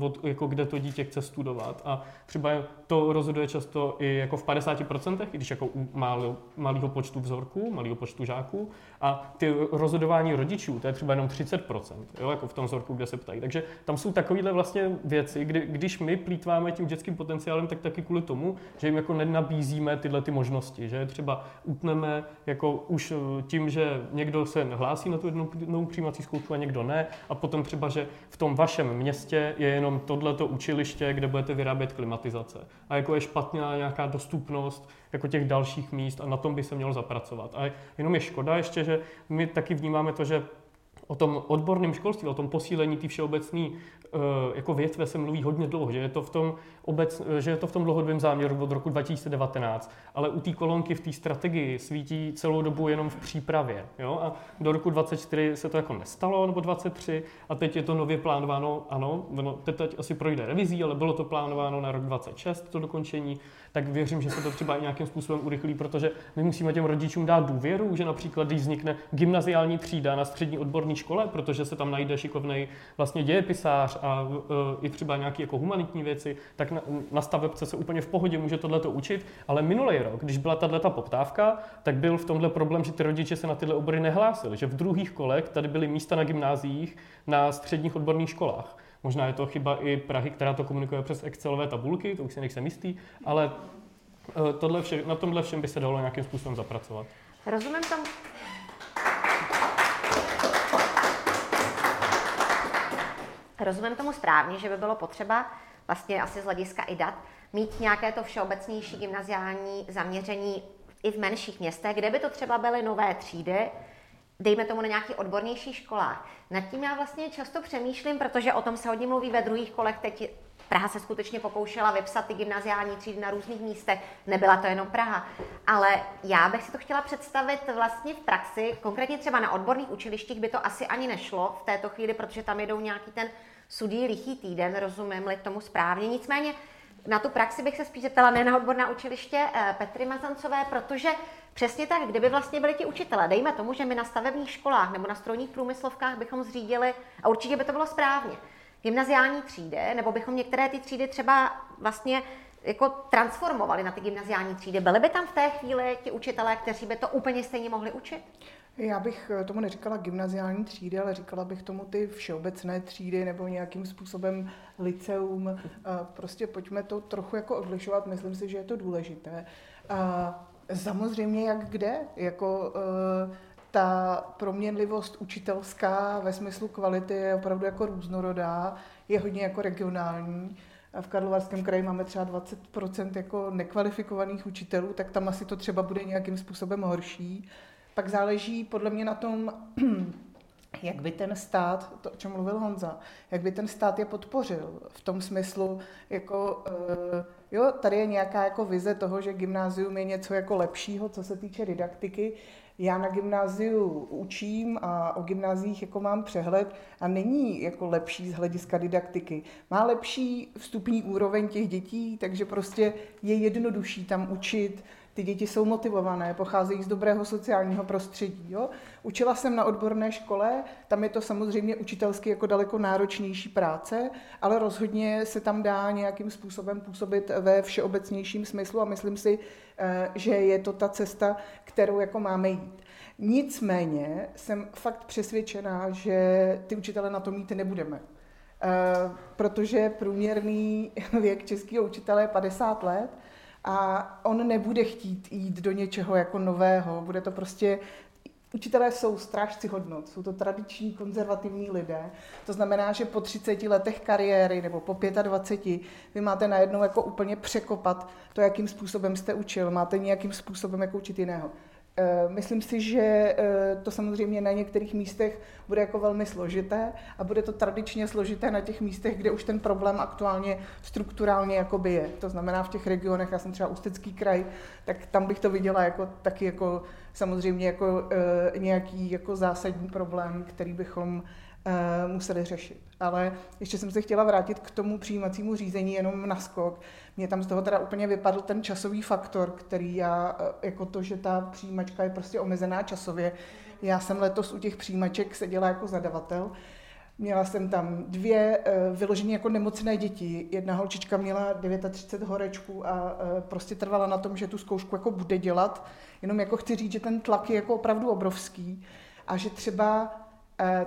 od, jako kde to dítě chce studovat. A třeba to rozhoduje často i jako v 50%, i když jako u malého počtu vzorků, malého počtu žáků. A ty rozhodování rodičů, to je třeba jenom 30%, jo, jako v tom vzorku, kde se ptají. Takže tam jsou takovéhle vlastně věci, kdy, když my plítváme tím dětským potenciálem, tak taky kvůli tomu, že jim jako nenabízíme tyhle ty možnosti, že třeba utneme jako už eh, tím, že někdo se hlásí na tu jednou přijímací zkoušku a někdo ne, a potom třeba, že v tom vašem městě je jenom tohleto učiliště, kde budete vyrábět klimatizace a jako je špatná nějaká dostupnost jako těch dalších míst a na tom by se mělo zapracovat. A jenom je škoda ještě, že my taky vnímáme to, že o tom odborném školství, o tom posílení té všeobecné jako větve se mluví hodně dlouho, že je to v tom, obec, že je to v tom dlouhodobém záměru od roku 2019, ale u té kolonky v té strategii svítí celou dobu jenom v přípravě. Jo? A do roku 2024 se to jako nestalo, nebo 23, a teď je to nově plánováno, ano, no, teď, teď asi projde revizí, ale bylo to plánováno na rok 26, to dokončení, tak věřím, že se to třeba i nějakým způsobem urychlí, protože my musíme těm rodičům dát důvěru, že například, když vznikne gymnaziální třída na střední odborné škole, protože se tam najde šikovný vlastně dějepisář a uh, i třeba nějaké jako humanitní věci, tak na, na stavebce se úplně v pohodě může tohleto učit, ale minulý rok, když byla tato poptávka, tak byl v tomhle problém, že ty rodiče se na tyhle obory nehlásili, že v druhých kolech tady byly místa na gymnáziích na středních odborných školách. Možná je to chyba i Prahy, která to komunikuje přes Excelové tabulky, to už si nejsem jistý, ale eh, tohle vše, na tomhle všem by se dalo nějakým způsobem zapracovat. Rozumím tomu. Rozumím tomu správně, že by bylo potřeba vlastně asi z hlediska i dat mít nějaké to všeobecnější gymnaziální zaměření i v menších městech, kde by to třeba byly nové třídy, dejme tomu na nějaký odbornější školách. Nad tím já vlastně často přemýšlím, protože o tom se hodně mluví ve druhých kolech. Teď Praha se skutečně pokoušela vypsat ty gymnaziální třídy na různých místech. Nebyla to jenom Praha. Ale já bych si to chtěla představit vlastně v praxi, konkrétně třeba na odborných učilištích by to asi ani nešlo v této chvíli, protože tam jedou nějaký ten sudý lichý týden, rozumím-li tomu správně. Nicméně na tu praxi bych se spíš zeptala ne na odborná učiliště eh, Petry Mazancové, protože přesně tak, kdyby vlastně byli ti učitelé, dejme tomu, že my na stavebních školách nebo na strojních průmyslovkách bychom zřídili, a určitě by to bylo správně, gymnaziální třídy, nebo bychom některé ty třídy třeba vlastně jako transformovali na ty gymnaziální třídy. Byly by tam v té chvíli ti učitelé, kteří by to úplně stejně mohli učit? Já bych eh, tomu neříkala gymnaziální třídy, ale říkala bych tomu ty všeobecné třídy nebo nějakým způsobem liceum. Eh, prostě pojďme to trochu jako odlišovat, myslím si, že je to důležité. A samozřejmě jak kde, jako eh, ta proměnlivost učitelská ve smyslu kvality je opravdu jako různorodá, je hodně jako regionální. V Karlovarském kraji máme třeba 20% jako nekvalifikovaných učitelů, tak tam asi to třeba bude nějakým způsobem horší. Pak záleží podle mě na tom, jak by ten stát, to, o čem mluvil Honza, jak by ten stát je podpořil v tom smyslu, jako, uh, jo, tady je nějaká jako vize toho, že gymnázium je něco jako lepšího, co se týče didaktiky. Já na gymnáziu učím a o gymnáziích jako mám přehled a není jako lepší z hlediska didaktiky. Má lepší vstupní úroveň těch dětí, takže prostě je jednodušší tam učit, ty děti jsou motivované, pocházejí z dobrého sociálního prostředí. Jo? Učila jsem na odborné škole, tam je to samozřejmě učitelsky jako daleko náročnější práce, ale rozhodně se tam dá nějakým způsobem působit ve všeobecnějším smyslu a myslím si, eh, že je to ta cesta, kterou jako máme jít. Nicméně jsem fakt přesvědčená, že ty učitele na to mít nebudeme. Eh, protože průměrný věk českého učitele je 50 let a on nebude chtít jít do něčeho jako nového. Bude to prostě Učitelé jsou strážci hodnot, jsou to tradiční konzervativní lidé. To znamená, že po 30 letech kariéry nebo po 25 vy máte najednou jako úplně překopat to, jakým způsobem jste učil. Máte nějakým způsobem jako učit jiného. Eh, myslím si, že eh, to samozřejmě na některých místech bude jako velmi složité a bude to tradičně složité na těch místech, kde už ten problém aktuálně strukturálně jakoby je. To znamená v těch regionech, já jsem třeba Ústecký kraj, tak tam bych to viděla jako taky jako samozřejmě jako e, nějaký jako zásadní problém, který bychom museli řešit. Ale ještě jsem se chtěla vrátit k tomu přijímacímu řízení jenom na skok. Mě tam z toho teda úplně vypadl ten časový faktor, který já, e, jako to, že ta přijímačka je prostě omezená časově. Já jsem letos u těch přijímaček seděla jako zadavatel. Měla jsem tam dvě e, vyloženě jako nemocné děti. Jedna holčička měla 39 horečků a prostě trvala na tom, že tu zkoušku jako bude dělat. Jenom jako chci říct, že ten tlak je jako opravdu obrovský a že třeba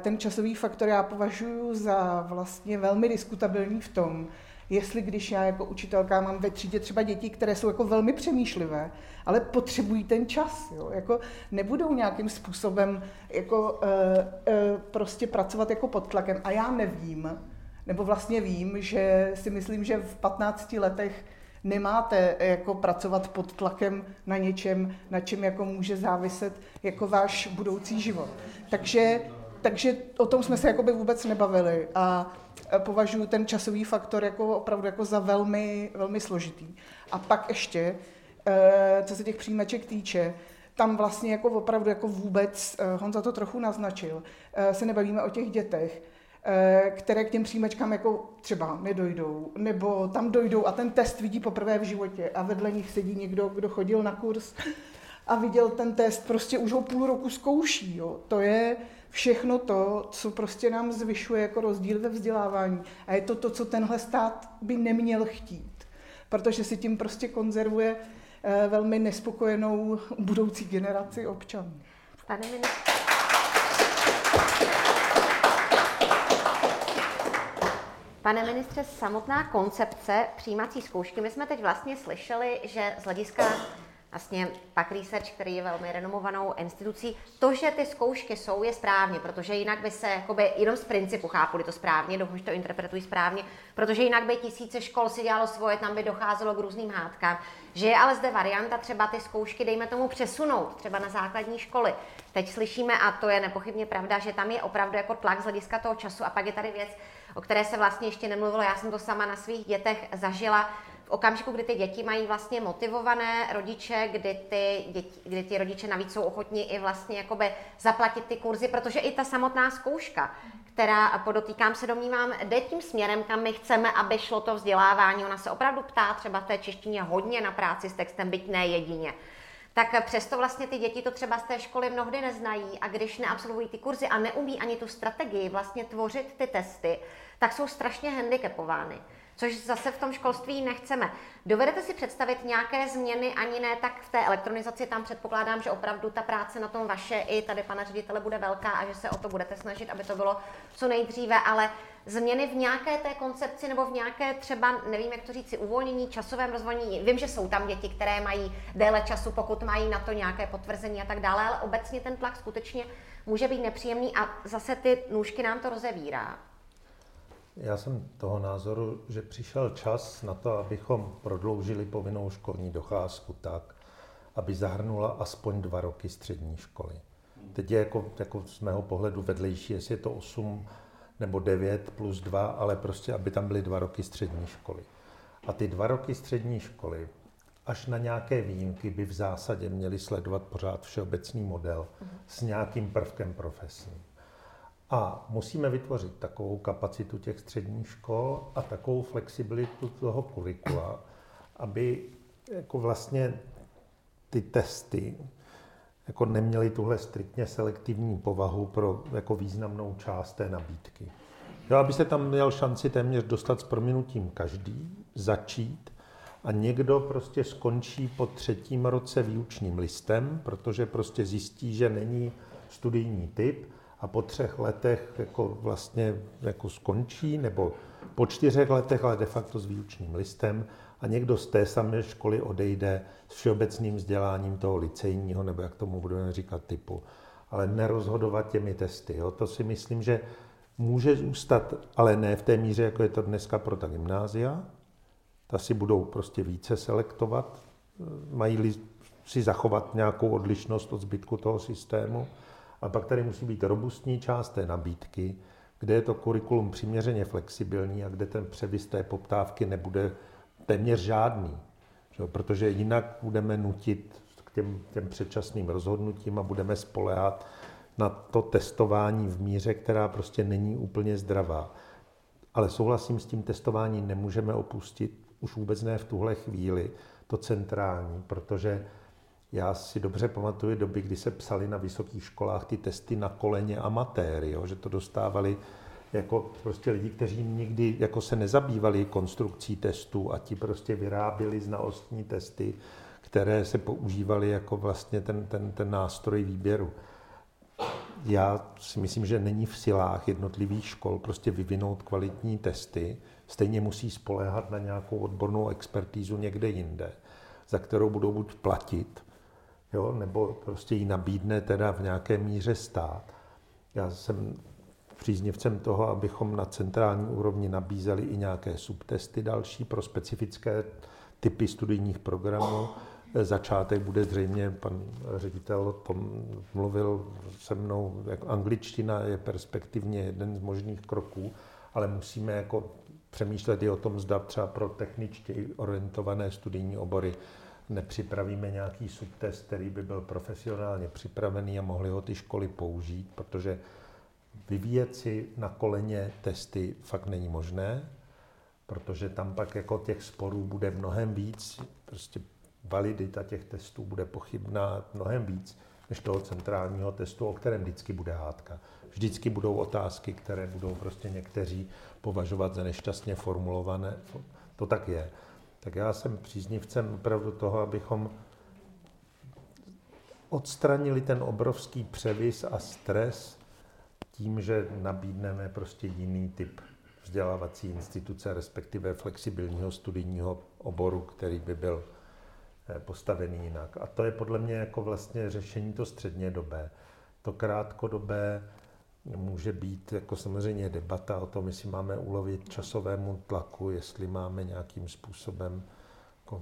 ten časový faktor já považuji za vlastně velmi diskutabilní v tom, jestli když já jako učitelka mám ve třídě třeba děti, které jsou jako velmi přemýšlivé, ale potřebují ten čas, jo? Jako nebudou nějakým způsobem jako uh, uh, prostě pracovat jako pod tlakem. A já nevím, nebo vlastně vím, že si myslím, že v 15 letech nemáte jako pracovat pod tlakem na něčem, na čem jako může záviset jako váš budoucí život. Takže, takže o tom jsme se jako by vůbec nebavili. A považuji ten časový faktor jako opravdu jako za velmi, velmi složitý. A pak ještě, eh, co se těch přijímaček týče, tam vlastně jako opravdu jako vůbec, eh, Honza to trochu naznačil, se nebavíme o těch dětech, které k těm přijímačkám jako třeba nedojdou, nebo tam dojdou a ten test vidí poprvé v životě a vedle nich sedí někdo, kdo chodil na kurz a viděl ten test, prostě už ho půl roku zkouší. Jo. To je, všechno to, co prostě nám zvyšuje jako rozdíl ve vzdělávání. A je to to, co tenhle stát by neměl chtít, protože si tím prostě konzervuje eh, velmi nespokojenou budoucí generaci občanů. Pane ministře. Pane ministře, samotná koncepce přijímací zkoušky, my jsme teď vlastně slyšeli, že z hlediska vlastně pak Research, který je velmi renomovanou institucí, to, že ty zkoušky jsou, je správně, protože jinak by se, jakoby, jenom z principu chápu to správně, že to interpretují správně, protože jinak by tisíce škol si dělalo svoje, tam by docházelo k různým hádkám. Že je ale zde varianta třeba ty zkoušky, dejme tomu, přesunout třeba na základní školy. Teď slyšíme, a to je nepochybně pravda, že tam je opravdu jako tlak z hlediska toho času a pak je tady věc, o které se vlastně ještě nemluvilo, já jsem to sama na svých dětech zažila, okamžiku, kdy ty děti mají vlastně motivované rodiče, kdy ty, děti, kdy ty rodiče navíc jsou ochotní i vlastně jakoby zaplatit ty kurzy, protože i ta samotná zkouška, která podotýkám se domnívám, jde tím směrem, kam my chceme, aby šlo to vzdělávání. Ona se opravdu ptá třeba v té češtině hodně na práci s textem, byť ne jedině tak přesto vlastně ty děti to třeba z té školy mnohdy neznají a když neabsolvují ty kurzy a neumí ani tu strategii vlastně tvořit ty testy, tak jsou strašně handicapovány což zase v tom školství nechceme. Dovedete si představit nějaké změny, ani ne tak v té elektronizaci, tam předpokládám, že opravdu ta práce na tom vaše i tady pana ředitele bude velká a že se o to budete snažit, aby to bylo co nejdříve, ale změny v nějaké té koncepci nebo v nějaké třeba, nevím, jak to říci, uvolnění, časovém rozvolnění. Vím, že jsou tam děti, které mají déle času, pokud mají na to nějaké potvrzení a tak dále, ale obecně ten tlak skutečně může být nepříjemný a zase ty nůžky nám to rozevírá. Já jsem toho názoru, že přišel čas na to, abychom prodloužili povinnou školní docházku tak, aby zahrnula aspoň dva roky střední školy. Teď je jako, jako z mého pohledu vedlejší, jestli je to 8 nebo 9 plus 2, ale prostě, aby tam byly dva roky střední školy. A ty dva roky střední školy, až na nějaké výjimky, by v zásadě měly sledovat pořád všeobecný model s nějakým prvkem profesním. A musíme vytvořit takovou kapacitu těch středních škol a takovou flexibilitu toho kurikula, aby jako vlastně ty testy jako neměly tuhle striktně selektivní povahu pro jako významnou část té nabídky. Jo, aby se tam měl šanci téměř dostat s prominutím každý, začít a někdo prostě skončí po třetím roce výučním listem, protože prostě zjistí, že není studijní typ a po třech letech jako vlastně jako skončí, nebo po čtyřech letech, ale de facto s výučním listem a někdo z té samé školy odejde s všeobecným vzděláním toho licejního, nebo jak tomu budeme říkat, typu. Ale nerozhodovat těmi testy. Jo. To si myslím, že může zůstat, ale ne v té míře, jako je to dneska pro ta gymnázia. Ta si budou prostě více selektovat, mají si zachovat nějakou odlišnost od zbytku toho systému. A pak tady musí být robustní část té nabídky, kde je to kurikulum přiměřeně flexibilní a kde ten převis té poptávky nebude téměř žádný. Že? Protože jinak budeme nutit k těm, těm předčasným rozhodnutím a budeme spolehat na to testování v míře, která prostě není úplně zdravá. Ale souhlasím s tím, testování nemůžeme opustit, už vůbec ne v tuhle chvíli, to centrální, protože já si dobře pamatuju doby, kdy se psali na vysokých školách ty testy na koleně amatéry, jo, že to dostávali jako prostě lidi, kteří nikdy jako se nezabývali konstrukcí testů a ti prostě vyráběli znalostní testy, které se používaly jako vlastně ten, ten, ten nástroj výběru. Já si myslím, že není v silách jednotlivých škol prostě vyvinout kvalitní testy, stejně musí spoléhat na nějakou odbornou expertízu někde jinde, za kterou budou buď platit, jo, nebo prostě ji nabídne teda v nějaké míře stát. Já jsem příznivcem toho, abychom na centrální úrovni nabízeli i nějaké subtesty další pro specifické typy studijních programů. Začátek bude zřejmě, pan ředitel o tom mluvil se mnou, jako angličtina je perspektivně jeden z možných kroků, ale musíme jako přemýšlet i o tom, zda třeba pro techničtě orientované studijní obory nepřipravíme nějaký subtest, který by byl profesionálně připravený a mohli ho ty školy použít, protože vyvíjet si na koleně testy fakt není možné, protože tam pak jako těch sporů bude mnohem víc, prostě validita těch testů bude pochybná mnohem víc než toho centrálního testu, o kterém vždycky bude hádka. Vždycky budou otázky, které budou prostě někteří považovat za nešťastně formulované. To tak je. Tak já jsem příznivcem opravdu toho, abychom odstranili ten obrovský převis a stres tím, že nabídneme prostě jiný typ vzdělávací instituce, respektive flexibilního studijního oboru, který by byl eh, postavený jinak. A to je podle mě jako vlastně řešení to středně dobé. To krátkodobé může být jako samozřejmě debata o tom, jestli máme ulovit časovému tlaku, jestli máme nějakým způsobem jako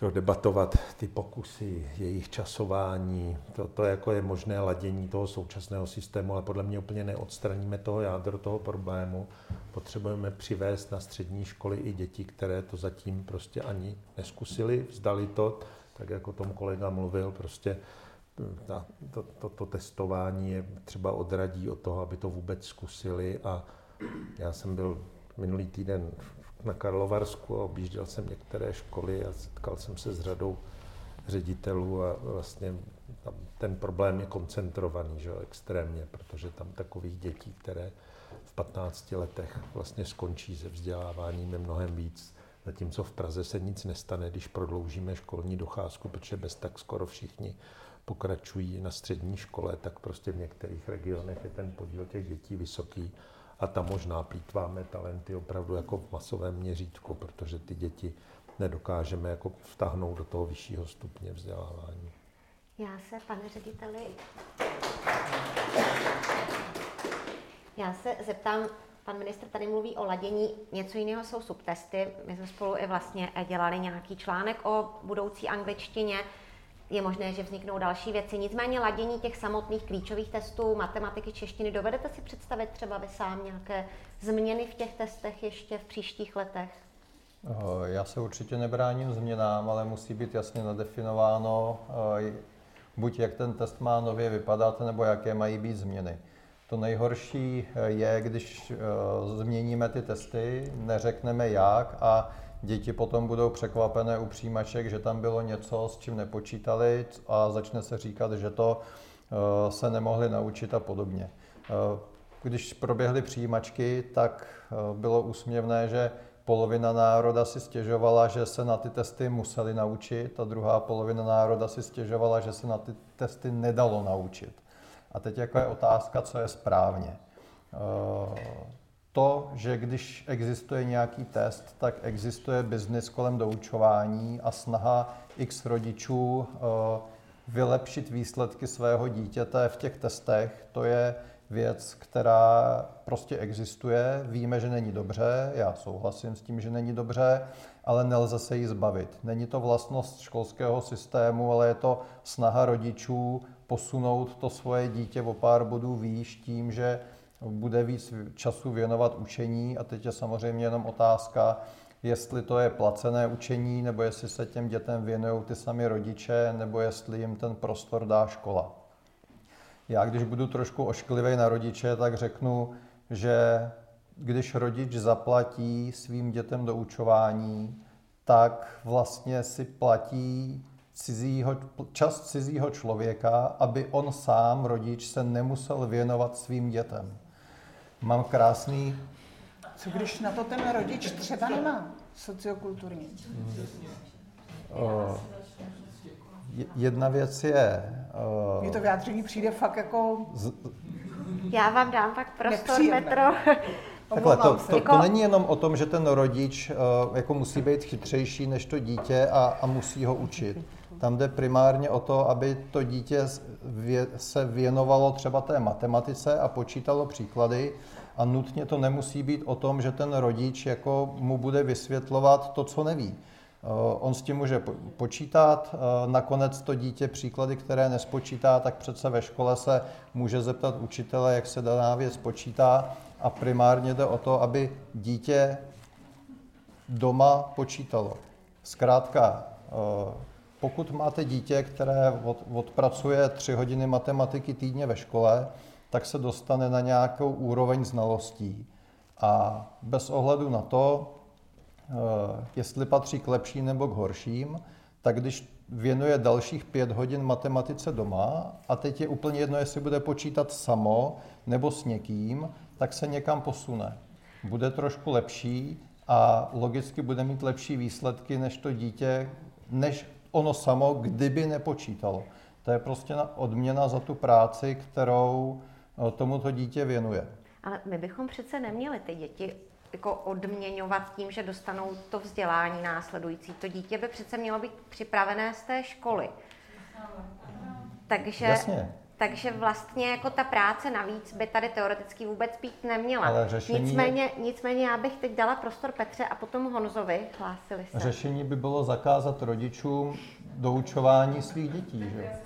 že debatovat ty pokusy, jejich časování, to, to jako je možné ladění toho současného systému, ale podle mě úplně neodstraníme toho jádro toho problému. Potřebujeme přivést na střední školy i děti, které to zatím prostě ani neskusili, vzdali to, tak jako tom kolega mluvil, prostě ta, to, to, to testování je třeba odradí od toho, aby to vůbec zkusili. A já jsem byl minulý týden na Karlovarsku a objížděl jsem některé školy a setkal jsem se s řadou ředitelů a vlastně tam ten problém je koncentrovaný, že jo, extrémně, protože tam takových dětí, které v 15 letech vlastně skončí se vzděláváním je mnohem víc, zatímco v Praze se nic nestane, když prodloužíme školní docházku, protože bez tak skoro všichni pokračují na střední škole, tak prostě v některých regionech je ten podíl těch dětí vysoký a tam možná plítváme talenty opravdu jako v masovém měřítku, protože ty děti nedokážeme jako vtáhnout do toho vyššího stupně vzdělávání. Já se, pane řediteli, já se zeptám, pan ministr tady mluví o ladění, něco jiného jsou subtesty. My jsme spolu i vlastně dělali nějaký článek o budoucí angličtině je možné, že vzniknou další věci. Nicméně ladění těch samotných klíčových testů matematiky, češtiny, dovedete si představit třeba vy sám nějaké změny v těch testech ještě v příštích letech? Eh, já se určitě nebráním změnám, ale musí být jasně nadefinováno, eh, buď jak ten test má nově vypadat, nebo jaké mají být změny. To nejhorší eh, je, když změníme ty testy, neřekneme jak a děti potom budou překvapené u přijímaček, že tam bylo něco, s čím nepočítali a začne se říkat, že to eh, se nemohli naučit a podobně. Eh, když proběhly přijímačky, tak eh, bylo úsměvné, že polovina národa si stěžovala, že se na ty testy museli naučit a druhá polovina národa si stěžovala, že se na ty testy nedalo naučit. A teď jako je otázka, co je správně to, že když existuje nějaký test, tak existuje biznis kolem doučování a snaha x rodičů eh, vylepšit výsledky svého dítěte v těch testech, to je věc, která prostě existuje. Víme, že není dobře, já souhlasím s tím, že není dobře, ale nelze se jí zbavit. Není to vlastnost školského systému, ale je to snaha rodičů posunout to svoje dítě o pár bodů výš tím, že bude víc času věnovat učení a teď je samozřejmě jenom otázka, jestli to je placené učení, nebo jestli se těm dětem věnují ty sami rodiče, nebo jestli jim ten prostor dá škola. Já, když budu trošku ošklivý na rodiče, tak řeknu, že když rodič zaplatí svým dětem do učování, tak vlastně si platí cizího, čas cizího člověka, aby on sám, rodič, se nemusel věnovat svým dětem. Mám krásný... Co když na to ten rodič třeba nemá sociokulturní? Uh, jedna věc je... Uh, Mně to vyjádření přijde fakt jako... Z... Já vám dám pak prostor, Petro. Takhle, to, to, to není jenom o tom, že ten rodič uh, jako musí být chytřejší než to dítě a, a musí ho učit. Tam jde primárně o to, aby to dítě se věnovalo třeba té matematice a počítalo příklady a nutně to nemusí být o tom, že ten rodič jako mu bude vysvětlovat to, co neví. Eh, on s tím může počítat, eh, nakonec to dítě příklady, které nespočítá, tak přece ve škole se může zeptat učitele, jak se daná věc počítá a primárně jde o to, aby dítě doma počítalo. Zkrátka, eh, pokud máte dítě, které od, odpracuje tři hodiny matematiky týdně ve škole, tak se dostane na nějakou úroveň znalostí. A bez ohledu na to, eh, jestli patří k lepším nebo k horším, tak když věnuje dalších pět hodin matematice doma a teď je úplně jedno, jestli bude počítat samo nebo s někým, tak se někam posune. Bude trošku lepší a logicky bude mít lepší výsledky než to dítě, než ono samo, kdyby nepočítalo. To je prostě odměna za tu práci, kterou eh, tomuto dítě věnuje. Ale my bychom přece neměli ty děti jako odměňovat tím, že dostanou to vzdělání následující. To dítě by přece mělo být připravené z té školy. Takže, Jasně. Takže vlastně jako ta práce navíc by tady teoreticky vůbec být neměla. Ale řešení nicméně, nicméně já bych teď dala prostor Petře a potom Honzovi, hlásili se. Řešení by bylo zakázat rodičům doučování svých dětí. Že?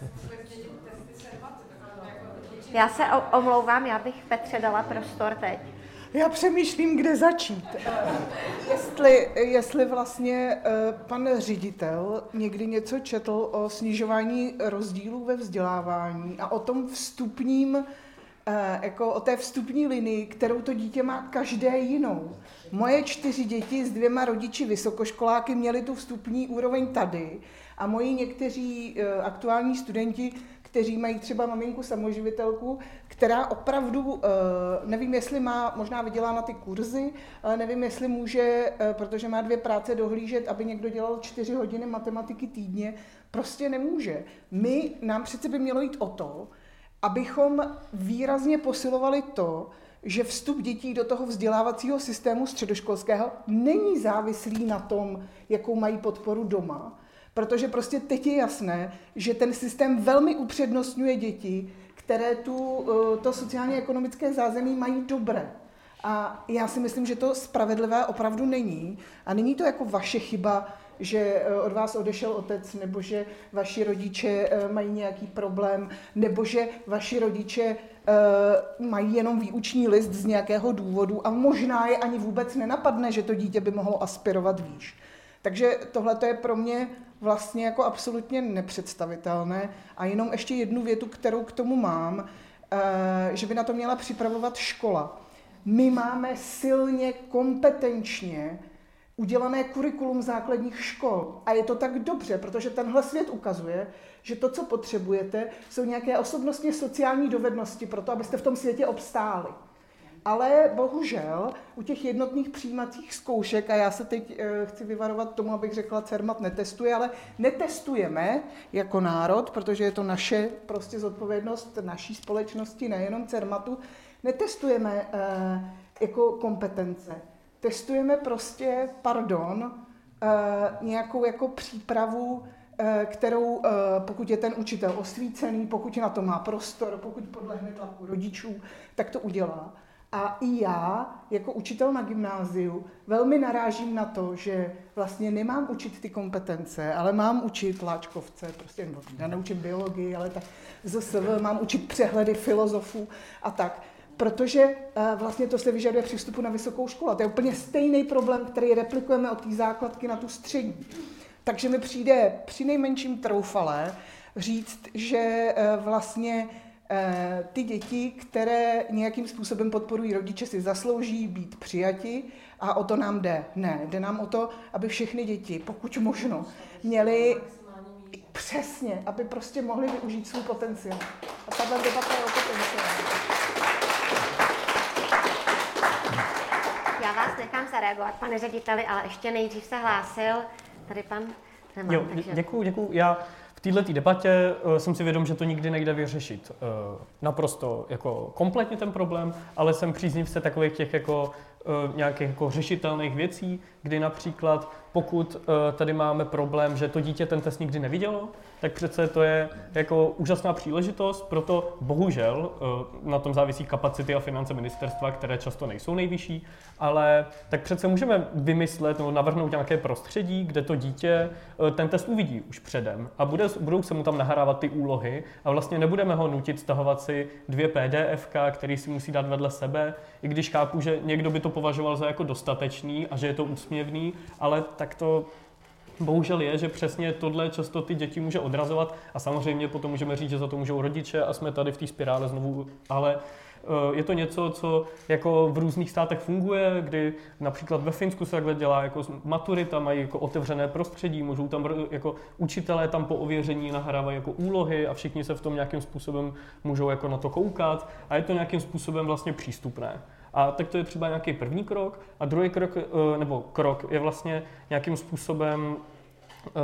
Já se omlouvám, já bych Petře dala prostor teď. Já přemýšlím, kde začít. jestli, jestli vlastně eh, pan ředitel někdy něco četl o snižování rozdílů ve vzdělávání a o tom vstupním, eh, jako o té vstupní linii, kterou to dítě má každé jinou. Moje čtyři děti s dvěma rodiči vysokoškoláky měly tu vstupní úroveň tady a moji někteří eh, aktuální studenti kteří mají třeba maminku samoživitelku, která opravdu, eh, nevím, jestli má možná vydělána ty kurzy, nevím, jestli může, eh, protože má dvě práce, dohlížet, aby někdo dělal čtyři hodiny matematiky týdně, prostě nemůže. My, nám přece by mělo jít o to, abychom výrazně posilovali to, že vstup dětí do toho vzdělávacího systému středoškolského není závislý na tom, jakou mají podporu doma, Protože prostě teď je jasné, že ten systém velmi upřednostňuje děti, které tu, eh, to sociálně-ekonomické zázemí mají dobré. A já si myslím, že to spravedlivé opravdu není. A není to jako vaše chyba, že eh, od vás odešel otec, nebo že vaši rodiče eh, mají nějaký problém, nebo že vaši rodiče mají jenom výuční list z nějakého důvodu a možná je ani vůbec nenapadne, že to dítě by mohlo aspirovat výš. Takže tohle je pro mě vlastně jako absolutně nepředstavitelné. A jenom ještě jednu větu, kterou k tomu mám, eh, že by na to měla připravovat škola. My máme silně, kompetenčně udělané kurikulum základních škol. A je to tak dobře, protože tenhle svět ukazuje, že to, co potřebujete, jsou nějaké osobnostně sociální dovednosti pro to, abyste v tom světě obstáli. Ale bohužel u těch jednotných přijímacích zkoušek, a já se teď e, chci vyvarovat tomu, abych řekla, CERMAT netestuje, ale netestujeme jako národ, protože je to naše prostě zodpovědnost naší společnosti, nejenom CERMATu, netestujeme e, jako kompetence. Testujeme prostě, pardon, e, nějakou jako přípravu eh, kterou, eh, pokud je ten učitel osvícený, pokud na to má prostor, pokud podlehne tlaku rodičů, tak to udělá. A i já, jako učitel na gymnáziu, velmi narážím na to, že vlastně nemám učit ty kompetence, ale mám učit láčkovce, prostě já neučím biologii, ale tak ZSV, mám učit přehledy filozofů a tak. Protože uh, vlastně to se vyžaduje při vstupu na vysokou školu. A to je úplně stejný problém, který replikujeme od té základky na tu střední. Takže mi přijde při nejmenším troufalé říct, že uh, vlastně Eh, ty děti, které nějakým způsobem podporují rodiče, si zaslouží být přijati a o to nám jde. Ne, jde nám o to, aby všechny děti, pokud možno, měly přesně, aby prostě mohli využít svůj potenciál. A tahle debata je o potenciálu. Já vás nechám zareagovat, pane řediteli, ale ještě nejdřív se hlásil tady pan Zeman, jo, takže... děkuju, děkuju. Já této debatě uh, jsem si vědom, že to nikdy nejde vyřešit. Uh, naprosto jako kompletně ten problém, ale jsem příznivce takových těch jako nějakých jako řešitelných věcí, kdy například pokud uh, tady máme problém, že to dítě ten test nikdy nevidělo, tak přece to je jako úžasná příležitost, proto bohužel uh, na tom závisí kapacity a finance ministerstva, které často nejsou nejvyšší, ale tak přece můžeme vymyslet nebo navrhnout nějaké prostředí, kde to dítě ten test uvidí už předem a bude, budou se mu tam nahrávat ty úlohy a vlastně nebudeme ho nutit stahovat si dvě PDF, který si musí dát vedle sebe, i když chápu, že někdo by to považoval za jako dostatečný a že je to úsměvný, ale tak to bohužel je, že přesně tohle často ty děti může odrazovat a samozřejmě potom můžeme říct, že za to můžou rodiče a jsme tady v té spirále znovu, ale je to něco, co jako v různých státech funguje, kdy například ve Finsku se takhle dělá jako maturita, mají jako otevřené prostředí, můžou tam jako učitelé tam po ověření nahrávají jako úlohy a všichni se v tom nějakým způsobem můžou jako na to koukat a je to nějakým způsobem vlastně přístupné. A tak to je třeba nějaký první krok. A druhý krok, eh, nebo krok je vlastně nějakým způsobem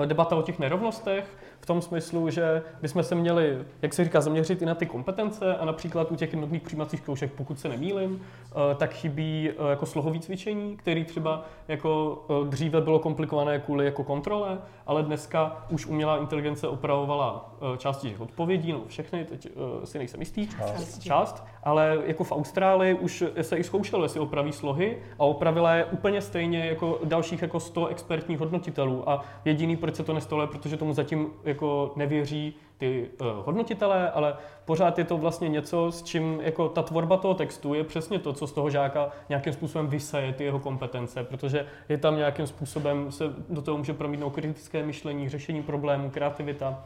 eh, debata o těch nerovnostech, v tom smyslu, že bychom se měli, jak se říká, zaměřit i na ty kompetence a například u těch jednotných přijímacích zkoušek, pokud se nemýlim, eh, tak chybí eh, jako slohový cvičení, který třeba jako eh, dříve bylo komplikované kvůli jako kontrole, ale dneska už umělá inteligence opravovala části těch odpovědí, no všechny, teď si nejsem jistý, část. část, ale jako v Austrálii už se i zkoušelo, jestli opraví slohy a opravila je úplně stejně jako dalších jako 100 expertních hodnotitelů a jediný, proč se to nestalo, je, protože tomu zatím jako nevěří ty uh, hodnotitelé, ale pořád je to vlastně něco, s čím jako ta tvorba toho textu je přesně to, co z toho žáka nějakým způsobem vysaje ty jeho kompetence, protože je tam nějakým způsobem, se do toho může promítnout kritické myšlení, řešení problémů, kreativita.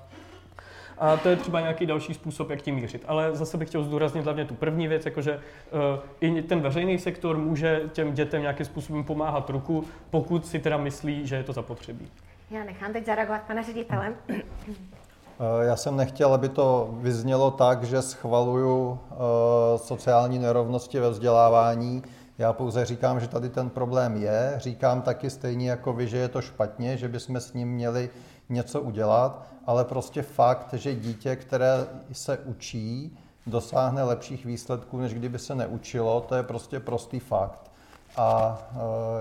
A to je třeba nějaký další způsob, jak tím mířit. Ale zase bych chtěl zdůraznit hlavně tu první věc, jakože uh, i ten veřejný sektor může těm dětem nějakým způsobem pomáhat ruku, pokud si teda myslí, že je to zapotřebí. Já nechám teď zareagovat pane ředitelem. Eh, já jsem nechtěl, aby to vyznělo tak, že schvaluju eh, sociální nerovnosti ve vzdělávání. Já pouze říkám, že tady ten problém je. Říkám taky stejně jako vy, že je to špatně, že bychom s ním měli něco udělat, ale prostě fakt, že dítě, které se učí, dosáhne lepších výsledků, než kdyby se neučilo, to je prostě prostý fakt. A eh,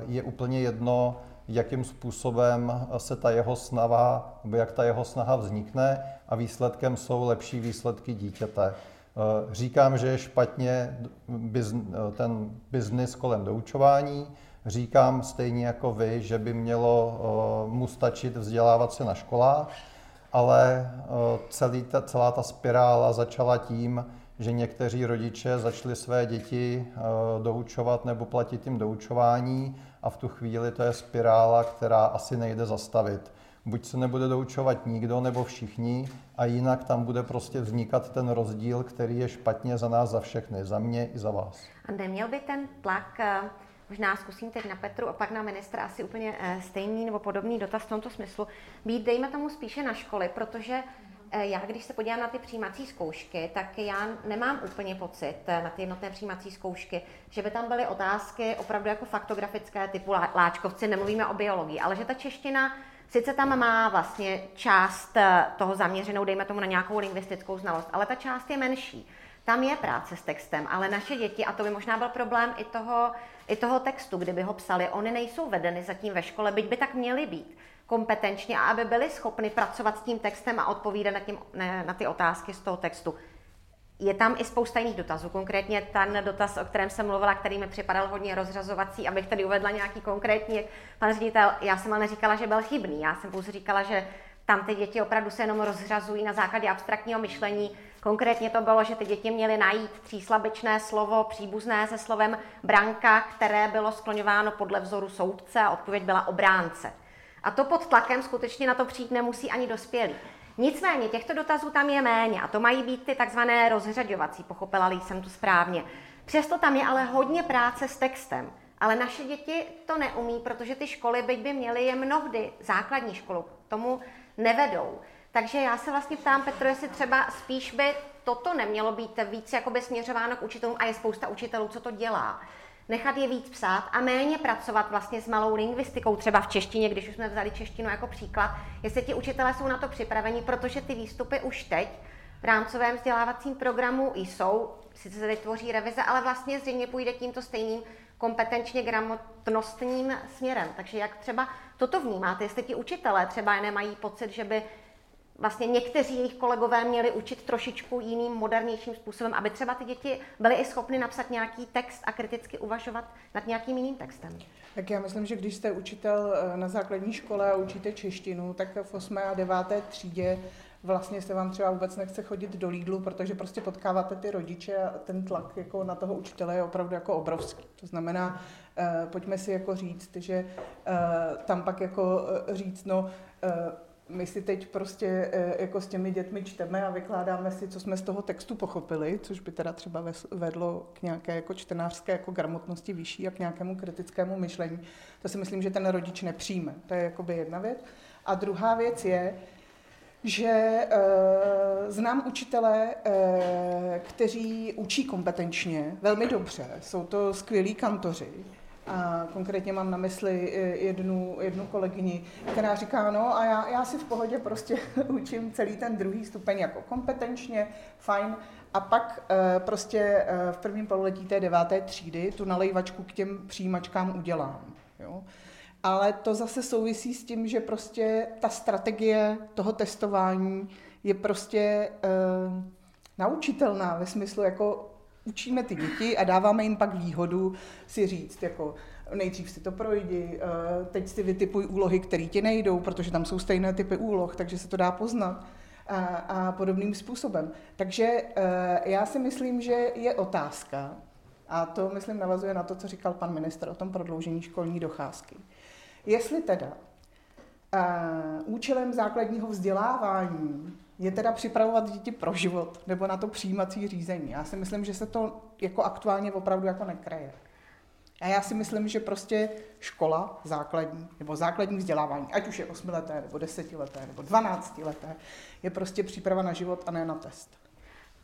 je úplně jedno, jakým způsobem se ta jeho snaha, nebo jak ta jeho snaha vznikne a výsledkem jsou lepší výsledky dítěte. Eh, říkám, že je špatně ten biznis kolem doučování, říkám stejně jako vy, že by mělo eh, mu stačit vzdělávat se na školách, ale eh, celý ta, celá ta spirála začala tím, že někteří rodiče začali své děti doučovat nebo platit jim doučování a v tu chvíli to je spirála, která asi nejde zastavit. Buď se nebude doučovat nikdo nebo všichni a jinak tam bude prostě vznikat ten rozdíl, který je špatně za nás, za všechny, za mě i za vás. A neměl by ten tlak, eh, možná zkusím teď na Petru a pak na ministra asi úplně eh, stejný nebo podobný dotaz v tomto smyslu, být dejme tomu spíše na školy, protože já, když se podívám na ty přijímací zkoušky, tak já nemám úplně pocit eh, na ty jednotné přijímací zkoušky, že by tam byly otázky opravdu jako faktografické typu láčkovci, nemluvíme o biologii, ale že ta čeština sice tam má vlastně část eh, toho zaměřenou, dejme tomu na nějakou lingvistickou znalost, ale ta část je menší. Tam je práce s textem, ale naše děti, a to by možná byl problém i toho, i toho textu, kdyby ho psali, oni nejsou vedeny zatím ve škole, byť by tak měly být kompetenčně a aby byli schopni pracovat s tím textem a odpovídat na, tím, na, na ty otázky z toho textu. Je tam i spousta jiných dotazů, konkrétně ten dotaz, o kterém jsem mluvila, který mi připadal hodně rozřazovací, abych tady uvedla nějaký konkrétní. Pan ředitel, já jsem ale neříkala, že byl chybný, já jsem pouze říkala, že tam ty děti opravdu se jenom rozřazují na základě abstraktního myšlení. Konkrétně to bylo, že ty děti měly najít tříslabičné slovo příbuzné se slovem branka, které bylo skloňováno podle vzoru soudce a odpověď byla obránce. A to pod tlakem skutečně na to přijít nemusí ani dospělí. Nicméně těchto dotazů tam je méně a to mají být ty takzvané rozřaďovací, pochopila jsem to správně. Přesto tam je ale hodně práce s textem. Ale naše děti to neumí, protože ty školy, byť by měly, je mnohdy základní školu, tomu nevedou. Takže já se vlastně ptám, Petro, jestli třeba spíš by toto nemělo být víc jakoby směřováno k učitelům a je spousta učitelů, co to dělá nechat je víc psát a méně pracovat vlastně s malou lingvistikou, třeba v češtině, když už jsme vzali češtinu jako příklad, jestli ti učitelé jsou na to připraveni, protože ty výstupy už teď v rámcovém vzdělávacím programu jsou, sice se vytvoří revize, ale vlastně zřejmě půjde tímto stejným kompetenčně gramotnostním směrem. Takže jak třeba toto vnímáte, jestli ti učitelé třeba nemají pocit, že by vlastně někteří jejich kolegové měli učit trošičku jiným, modernějším způsobem, aby třeba ty děti byly i schopny napsat nějaký text a kriticky uvažovat nad nějakým jiným textem. Tak já myslím, že když jste učitel eh, na základní škole a učíte češtinu, tak v 8. a 9. třídě vlastně se vám třeba vůbec nechce chodit do Lidlu, protože prostě potkáváte ty rodiče a ten tlak jako na toho učitele je opravdu jako obrovský. To znamená, eh, pojďme si jako říct, že eh, tam pak jako říct, no my si teď prostě eh, jako s těmi dětmi čteme a vykládáme si, co jsme z toho textu pochopili, což by teda třeba vedlo k nějaké jako čtenářské jako gramotnosti vyšší a k nějakému kritickému myšlení. To si myslím, že ten rodič nepřijme. To je jakoby jedna věc. A druhá věc je, že e, znám učitele, e, kteří učí kompetenčně, velmi dobře. Jsou to skvělí kantoři, a konkrétně mám na mysli eh, jednu, jednu kolegyni, která říká, no a já, já si v pohodě prostě učím celý ten druhý stupeň jako kompetenčně, fajn, a pak e, prostě e, v prvním pololetí té deváté třídy tu nalejvačku k těm přijímačkám udělám. Jo? Ale to zase souvisí s tím, že prostě ta strategie toho testování je prostě e, naučitelná ve smyslu jako učíme ty děti a dáváme jim pak výhodu si říct, jako nejdřív si to projdi, eh, teď si vytipuj úlohy, které ti nejdou, protože tam jsou stejné typy úloh, takže se to dá poznat a, a podobným způsobem. Takže eh, já si myslím, že je otázka, a to myslím navazuje na to, co říkal pan minister o tom prodloužení školní docházky. Jestli teda uh, účelem základního vzdělávání je teda připravovat děti pro život nebo na to přijímací řízení. Já si myslím, že se to jako aktuálně opravdu jako nekreje. A já si myslím, že prostě škola základní, nebo základní vzdělávání, ať už je osmileté, nebo desetileté, nebo dvanáctileté, je prostě příprava na život a ne na test.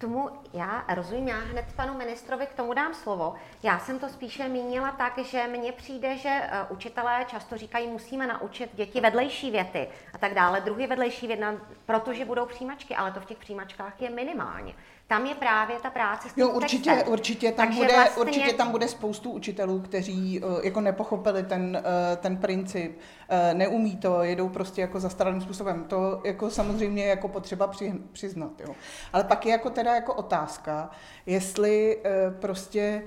Tomu já rozumím, já hned panu ministrovi k tomu dám slovo. Já jsem to spíše mínila tak, že mně přijde, že eh, učitelé často říkají, musíme naučit děti vedlejší věty a tak dále, druhý vedlejší věty, protože budou přijímačky, ale to v těch přijímačkách je minimálně tam je právě ta práce s tím Jo, určitě, textem. určitě tam, Takže bude, vlastně... určitě tam bude spoustu učitelů, kteří uh, jako nepochopili ten, uh, ten princip, uh, neumí to, jedou prostě jako zastaralým způsobem. To jako samozřejmě je jako potřeba při, přiznat. Jo. Ale pak je jako teda jako otázka, jestli prostě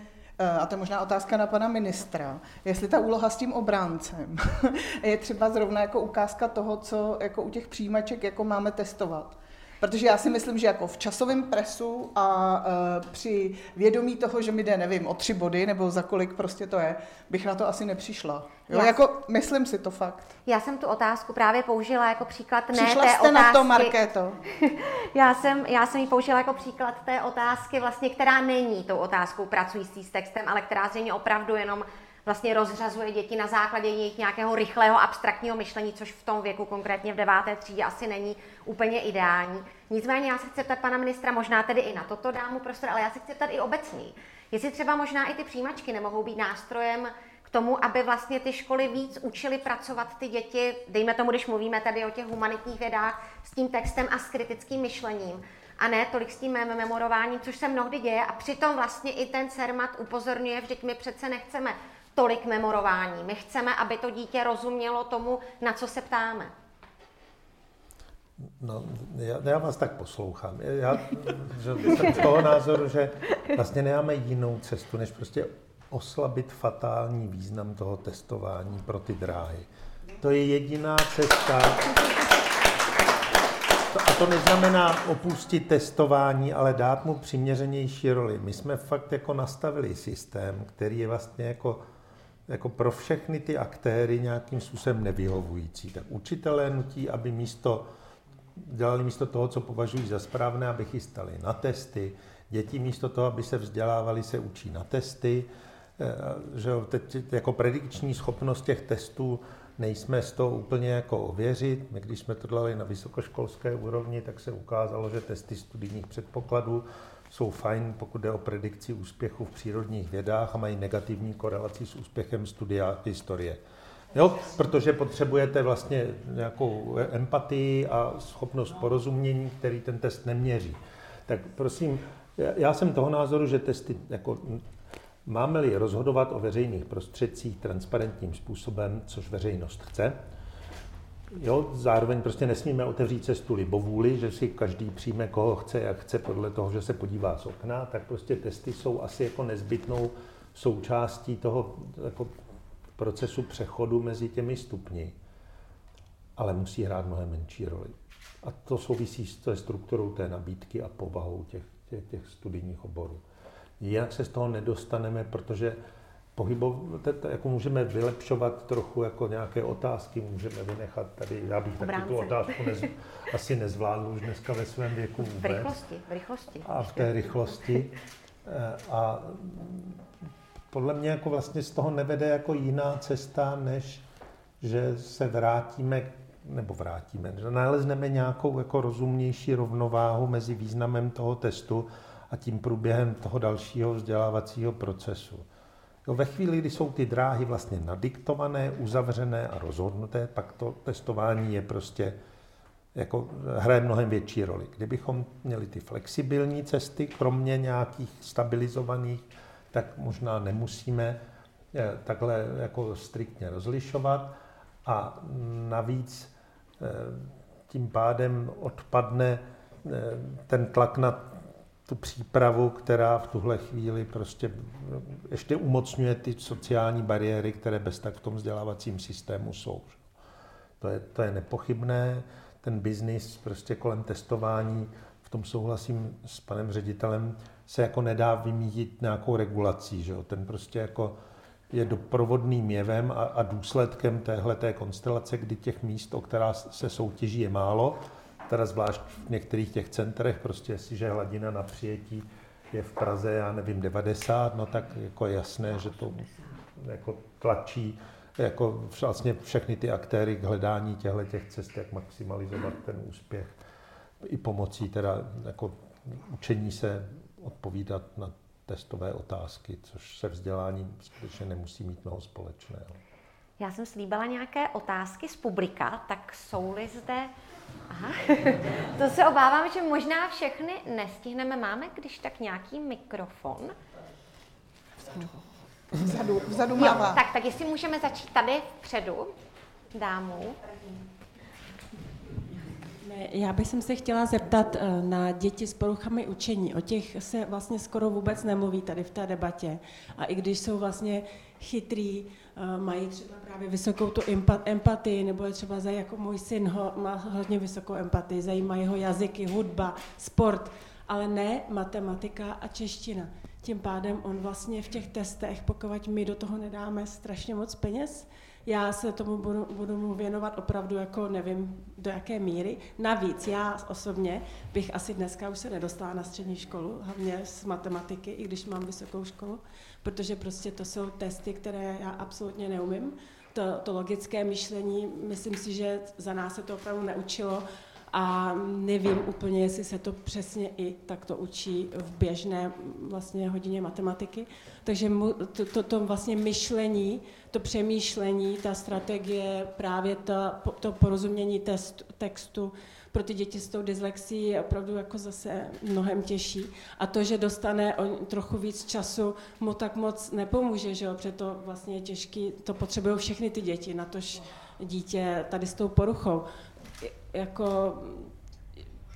a to je možná otázka na pana ministra, jestli ta úloha s tím obráncem je třeba zrovna jako ukázka toho, co jako u těch přijímaček jako máme testovat. Protože já si myslím, že jako v časovém presu a uh, při vědomí toho, že mi jde, nevím, o tři body nebo za kolik prostě to je, bych na to asi nepřišla. Jo, já, jako myslím si to fakt. Já jsem tu otázku právě použila jako příklad ne Přišla té jste otázky. na to, Markéto. já, jsem, já jsem ji použila jako příklad té otázky, vlastně, která není tou otázkou pracující s textem, ale která zřejmě opravdu jenom vlastně rozřazuje děti na základě jejich nějakého rychlého abstraktního myšlení, což v tom věku konkrétně v deváté třídě asi není úplně ideální. Nicméně já se chci ptat pana ministra, možná tedy i na toto dám mu prostor, ale já se chci ptat i obecně. Jestli třeba možná i ty přijímačky nemohou být nástrojem k tomu, aby vlastně ty školy víc učily pracovat ty děti, dejme tomu, když mluvíme tady o těch humanitních vědách, s tím textem a s kritickým myšlením, a ne tolik s tím mém memorováním, což se mnohdy děje a přitom vlastně i ten CERMAT upozorňuje, že my přece nechceme tolik memorování. My chceme, aby to dítě rozumělo tomu, na co se ptáme. No, já, já vás tak poslouchám. Já že jsem z toho názoru, že vlastně nemáme jinou cestu, než prostě oslabit fatální význam toho testování pro ty dráhy. To je jediná cesta. A to neznamená opustit testování, ale dát mu přiměřenější roli. My jsme fakt jako nastavili systém, který je vlastně jako, jako pro všechny ty aktéry nějakým způsobem nevyhovující. Tak učitelé nutí, aby místo dělali místo toho, co považují za správné, aby chystali na testy. Děti místo toho, aby se vzdělávali, se učí na testy. Eh, že teď jako predikční schopnost těch testů nejsme z toho úplně jako ověřit. My, když jsme to dělali na vysokoškolské úrovni, tak se ukázalo, že testy studijních předpokladů jsou fajn, pokud jde o predikci úspěchu v přírodních vědách a mají negativní korelaci s úspěchem studia historie. Jo, protože potřebujete vlastně nějakou empatii a schopnost porozumění, který ten test neměří. Tak prosím, já jsem toho názoru, že testy, jako, máme-li rozhodovat o veřejných prostředcích transparentním způsobem, což veřejnost chce, Jo, zároveň prostě nesmíme otevřít cestu libovůli, že si každý přijme, koho chce, jak chce, podle toho, že se podívá z okna, tak prostě testy jsou asi jako nezbytnou součástí toho jako procesu přechodu mezi těmi stupni, ale musí hrát mnohem menší roli. A to souvisí s té strukturou té nabídky a povahou těch, těch, těch studijních oborů. Jinak se z toho nedostaneme, protože pohybov, jako můžeme vylepšovat trochu jako nějaké otázky, můžeme vynechat tady, já bych taky tu otázku nez, asi nezvládl už dneska ve svém věku vůbec. V rychlosti, v rychlosti. A v té rychlosti. Eh, a podle mě jako vlastně z toho nevede jako jiná cesta, než že se vrátíme, nebo vrátíme, že nalezneme nějakou jako rozumnější rovnováhu mezi významem toho testu a tím průběhem toho dalšího vzdělávacího procesu. Jo, ve chvíli, kdy jsou ty dráhy vlastně nadiktované, uzavřené a rozhodnuté, pak to testování je prostě jako hraje mnohem větší roli. Kdybychom měli ty flexibilní cesty, kromě nějakých stabilizovaných tak možná nemusíme eh, takhle jako striktně rozlišovat a navíc eh, tím pádem odpadne eh, ten tlak na tu přípravu, která v tuhle chvíli prostě ještě umocňuje ty sociální bariéry, které bez tak v tom vzdělávacím systému jsou. To je, to je nepochybné. Ten biznis prostě kolem testování, v tom souhlasím s panem ředitelem, se jako nedá vymítit nějakou regulací. Že jo? Ten prostě jako je doprovodným jevem a, a důsledkem téhle konstelace, kdy těch míst, o která se soutěží, je málo, teda zvlášť v některých těch centrech, prostě jestliže hladina na přijetí je v Praze, já nevím, 90, no tak jako jasné, že to jako tlačí jako vlastně všechny ty aktéry k hledání těchto těch cest, jak maximalizovat ten úspěch i pomocí teda jako učení se odpovídat na testové otázky, což se vzděláním skutečně nemusí mít mnoho společného. Já jsem slíbila nějaké otázky z publika, tak jsou-li zde... Aha. to se obávám, že možná všechny nestihneme. Máme když tak nějaký mikrofon? Vzadu, vzadu jo, tak, tak jestli můžeme začít tady vpředu, dámu. Já bych se chtěla zeptat eh, na děti s poruchami učení. O těch se vlastně skoro vůbec nemluví tady v té debatě. A i když jsou vlastně chytrý, mají třeba právě vysokou tu empatii, nebo je třeba za, jako můj syn ho, má hodně vysokou empatii, zajímají ho jazyky, hudba, sport, ale ne matematika a čeština. Tím pádem on vlastně v těch testech, pokud my do toho nedáme strašně moc peněz, já se tomu budu, budu mu věnovat opravdu jako nevím do jaké míry. Navíc já osobně bych asi dneska už se nedostala na střední školu, hlavně z matematiky, i když mám vysokou školu, protože prostě to jsou testy, které já absolutně neumím. To, to logické myšlení, myslím si, že za nás se to opravdu neučilo a nevím úplně, jestli se to přesně i takto učí v běžné vlastně hodině matematiky. Takže to, to, to vlastně myšlení, to přemýšlení, ta strategie, právě to, to porozumění test, textu, pro ty děti s tou dyslexí je opravdu jako zase mnohem těžší. A to, že dostane o trochu víc času, mu tak moc nepomůže, že jo? protože to vlastně je těžký, to potřebují všechny ty děti, na tož dítě tady s tou poruchou. Jako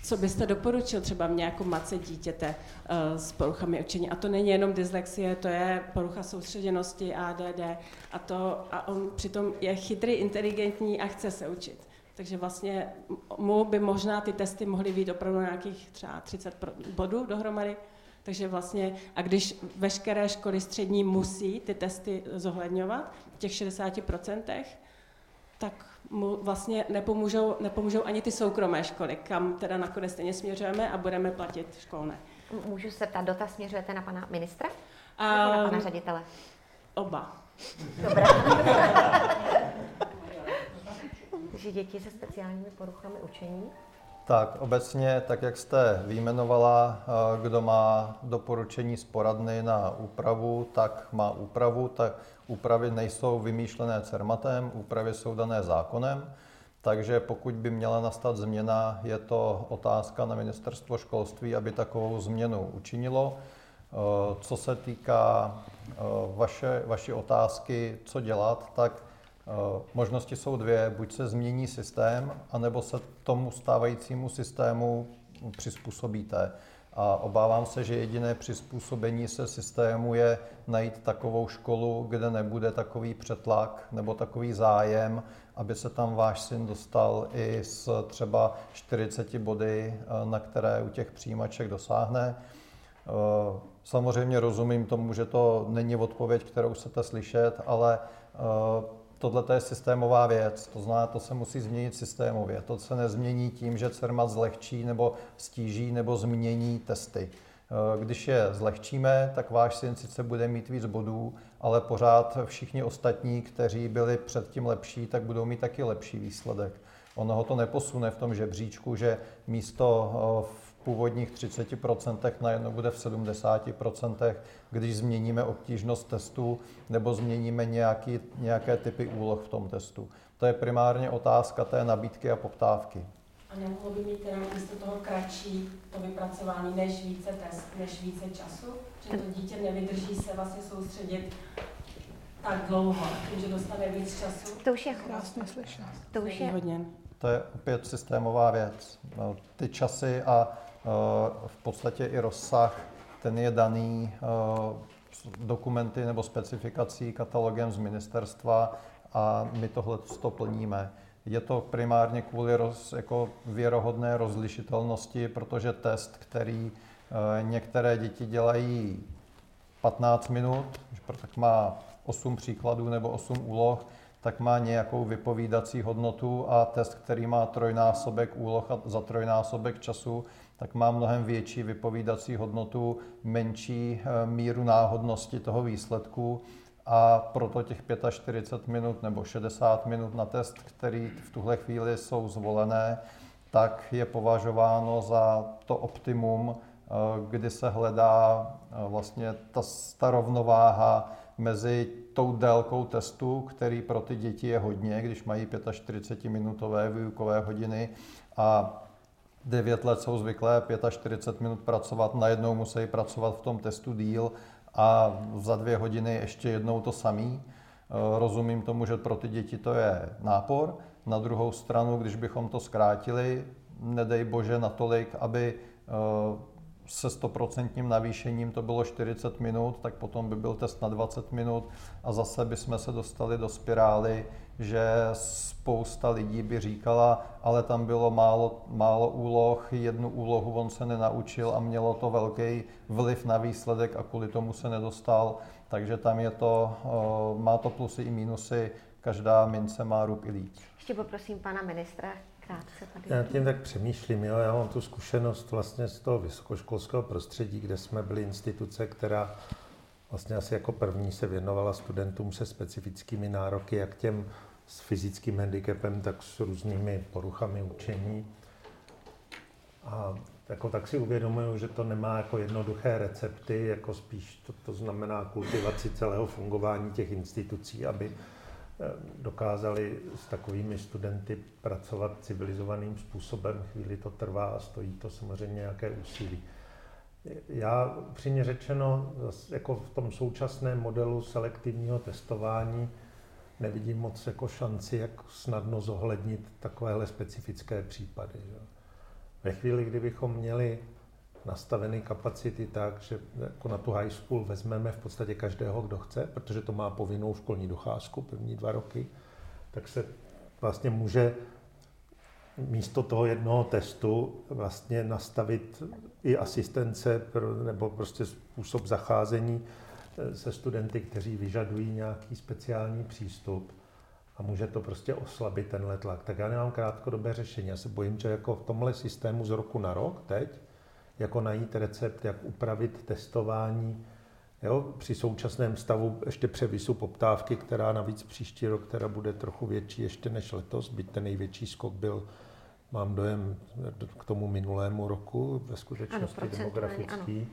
co byste doporučil třeba mě jako matce dítěte uh, s poruchami učení? A to není jenom dyslexie, to je porucha soustředěnosti, ADD a to a on přitom je chytrý, inteligentní a chce se učit. Takže vlastně mu by možná ty testy mohly být opravdu nějakých třeba 30 bodů dohromady. Takže vlastně, a když veškeré školy střední musí ty testy zohledňovat v těch 60%, tak mu vlastně nepomůžou, nepomůžou ani ty soukromé školy, kam teda nakonec stejně směřujeme a budeme platit školné. Můžu se ptát, dotaz směřujete na pana ministra? A, nebo na pana ředitele? Oba. Dobrá. Takže děti se speciálními poruchami učení? Tak, obecně, tak jak jste vyjmenovala, eh, kdo má doporučení z poradny na úpravu, tak má úpravu. Tak úpravy nejsou vymýšlené CERMATem, úpravy jsou dané zákonem. Takže pokud by měla nastat změna, je to otázka na ministerstvo školství, aby takovou změnu učinilo. Eh, co se týká eh, vaše, vaší otázky, co dělat, tak Eh, možnosti jsou dvě, buď se změní systém, anebo se tomu stávajícímu systému přizpůsobíte. A obávám se, že jediné přizpůsobení se systému je najít takovou školu, kde nebude takový přetlak nebo takový zájem, aby se tam váš syn dostal i s třeba 40 body, eh, na které u těch přijímaček dosáhne. Eh, samozřejmě rozumím tomu, že to není odpověď, kterou chcete slyšet, ale tohle je systémová věc, to znamená, to se musí změnit systémově. To se nezmění tím, že CERMAT zlehčí nebo stíží nebo změní testy. Eh, když je zlehčíme, tak váš syn sice bude mít víc bodů, ale pořád všichni ostatní, kteří byli předtím lepší, tak budou mít taky lepší výsledek. Ono ho to neposune v tom žebříčku, že místo eh, původních 30% najednou bude v 70%, když změníme obtížnost testu nebo změníme nějaký, nějaké typy úloh v tom testu. To je primárně otázka té nabídky a poptávky. A nemohlo by mít teda místo toho kratší to vypracování než více test, než více času? Že to dítě nevydrží se vlastně soustředit tak dlouho, že dostane víc času? To už je krásně slyšet. To už je hodně. To je opět systémová věc. No, ty časy a v podstatě i rozsah, ten je daný eh, dokumenty nebo specifikací katalogem z ministerstva a my tohle to plníme. Je to primárně kvůli roz, jako věrohodné rozlišitelnosti, protože test, který eh, některé děti dělají 15 minut, tak má 8 příkladů nebo 8 úloh, tak má nějakou vypovídací hodnotu a test, který má trojnásobek úloh a za trojnásobek času, tak má mnohem větší vypovídací hodnotu, menší eh, míru náhodnosti toho výsledku. A proto těch 45 minut nebo 60 minut na test, který v tuhle chvíli jsou zvolené, tak je považováno za to optimum, eh, kdy se hledá eh, vlastně ta, ta rovnováha mezi tou délkou testu, který pro ty děti je hodně, když mají 45-minutové výukové hodiny a 9 let jsou zvyklé 45 minut pracovat, najednou musí pracovat v tom testu díl a za dvě hodiny ještě jednou to samý. Eh, rozumím tomu, že pro ty děti to je nápor. Na druhou stranu, když bychom to zkrátili, nedej bože natolik, aby eh, se stoprocentním navýšením to bylo 40 minut, tak potom by byl test na 20 minut a zase bychom se dostali do spirály, že spousta lidí by říkala, ale tam bylo málo, málo úloh, jednu úlohu on se nenaučil a mělo to velký vliv na výsledek a kvůli tomu se nedostal. Takže tam je to, má to plusy i mínusy, každá mince má rub i líť. Ještě poprosím pana ministra krátce tady. Já tím tak přemýšlím, jo, já mám tu zkušenost vlastně z toho vysokoškolského prostředí, kde jsme byli instituce, která vlastně asi jako první se věnovala studentům se specifickými nároky, jak těm s fyzickým handicapem, tak s různými poruchami učení. A jako tak si uvědomuju, že to nemá jako jednoduché recepty, jako spíš to, to znamená kultivaci celého fungování těch institucí, aby dokázali s takovými studenty pracovat civilizovaným způsobem. Chvíli to trvá a stojí to samozřejmě nějaké úsilí. Já přímě řečeno, jako v tom současném modelu selektivního testování, nevidím moc jako šanci, jak snadno zohlednit takovéhle specifické případy. Ve chvíli, kdybychom měli nastaveny kapacity tak, že jako na tu high school vezmeme v podstatě každého, kdo chce, protože to má povinnou školní docházku první dva roky, tak se vlastně může místo toho jednoho testu vlastně nastavit i asistence nebo prostě způsob zacházení eh, se studenty, kteří vyžadují nějaký speciální přístup a může to prostě oslabit tenhle tlak. Tak já nemám krátkodobé řešení. Já se bojím, že jako v tomhle systému z roku na rok teď, jako najít recept, jak upravit testování, jo, při současném stavu ještě převisu poptávky, která navíc příští rok která bude trochu větší ještě než letos, byť ten největší skok byl mám dojem k tomu minulému roku, ve skutečnosti ano, demografický, ano.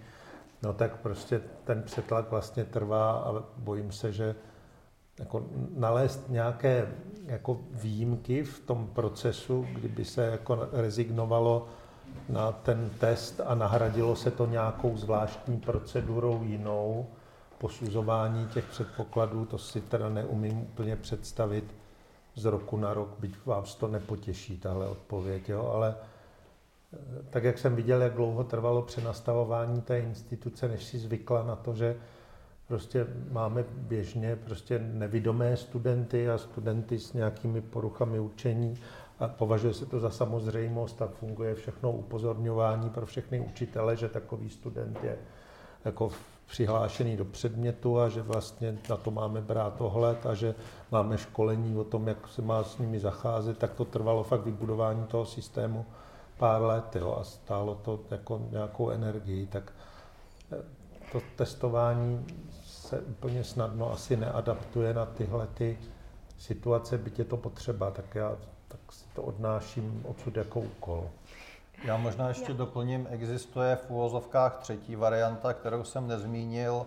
no tak prostě ten přetlak vlastně trvá a bojím se, že jako nalézt nějaké jako výjimky v tom procesu, kdyby se jako rezignovalo na ten test a nahradilo se to nějakou zvláštní procedurou jinou, posuzování těch předpokladů, to si teda neumím úplně představit z roku na rok, byť vás to nepotěší, tahle odpověď, jo, ale eh, tak jak jsem viděl, jak dlouho trvalo přenastavování té instituce, než si zvykla na to, že prostě máme běžně prostě nevidomé studenty a studenty s nějakými poruchami učení a považuje se to za samozřejmost a funguje všechno upozorňování pro všechny učitele, že takový student je jako přihlášený do předmětu a že vlastně na to máme brát ohled a že máme školení o tom, jak se má s nimi zacházet, tak to trvalo fakt vybudování toho systému pár let jo, a stálo to jako nějakou energii, tak eh, to testování se úplně snadno asi neadaptuje na tyhle ty situace, byť je to potřeba, tak já tak si to odnáším odsud jako úkol. Já možná ještě doplním, existuje v úvozovkách třetí varianta, kterou jsem nezmínil,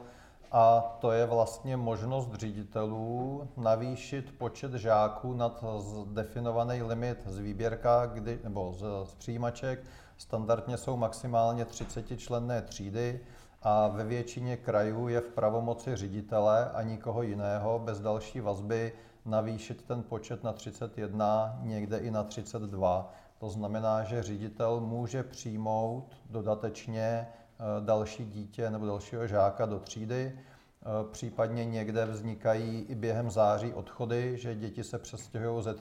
a to je vlastně možnost ředitelů navýšit počet žáků nad definovaný limit z výběrka kdy, nebo z, z přijímaček. Standardně jsou maximálně 30 členné třídy a ve většině krajů je v pravomoci ředitele a nikoho jiného bez další vazby navýšit ten počet na 31, někde i na 32. To znamená, že ředitel může přijmout dodatečně eh, další dítě nebo dalšího žáka do třídy. Eh, případně někde vznikají i během září odchody, že děti se přestěhují ze,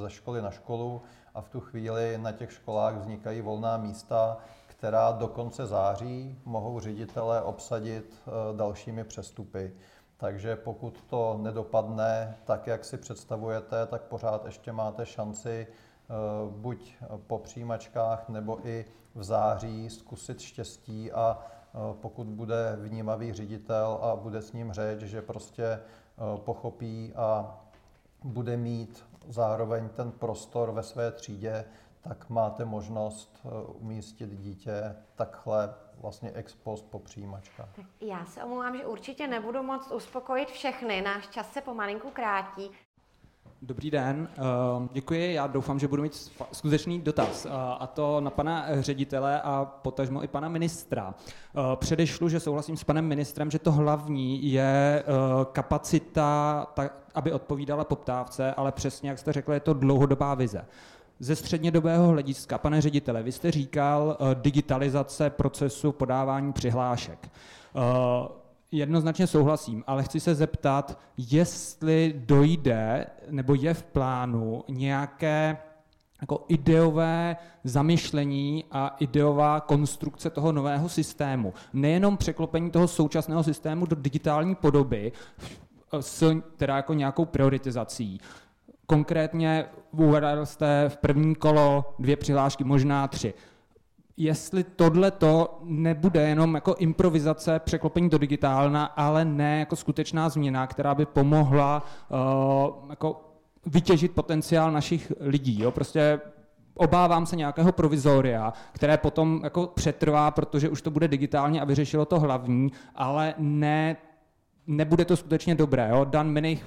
ze školy na školu a v tu chvíli na těch školách vznikají volná místa, která do konce září mohou ředitelé obsadit eh, dalšími přestupy. Takže pokud to nedopadne tak, jak si představujete, tak pořád ještě máte šanci Eh, buď po přijímačkách nebo i v září zkusit štěstí a eh, pokud bude vnímavý ředitel a bude s ním řeč, že prostě eh, pochopí a bude mít zároveň ten prostor ve své třídě, tak máte možnost umístit dítě takhle vlastně ex post po přijímačkách. Já se omlouvám, že určitě nebudu moct uspokojit všechny. Náš čas se pomalinku krátí. Dobrý den, ehm, děkuji. Já doufám, že budu mít skutečný dotaz, a to na pana ředitele a potažmo i pana ministra. Ehm, předešlu, že souhlasím s panem ministrem, že to hlavní je ehm, kapacita, aby odpovídala poptávce, ale přesně, jak jste řekl, je to dlouhodobá vize. Ze střednědobého hlediska, pane ředitele, vy jste říkal digitalizace procesu podávání přihlášek jednoznačně souhlasím, ale chci se zeptat, jestli dojde nebo je v plánu nějaké jako ideové zamyšlení a ideová konstrukce toho nového systému. Nejenom překlopení toho současného systému do digitální podoby, s teda jako nějakou prioritizací. Konkrétně uvedl jste v první kolo dvě přihlášky, možná tři jestli tohle to nebude jenom jako improvizace, překlopení do digitálna, ale ne jako skutečná změna, která by pomohla uh, jako vytěžit potenciál našich lidí. Jo? Prostě obávám se nějakého provizoria, které potom jako přetrvá, protože už to bude digitálně a vyřešilo to hlavní, ale ne, nebude to skutečně dobré. Jo? Dan Minich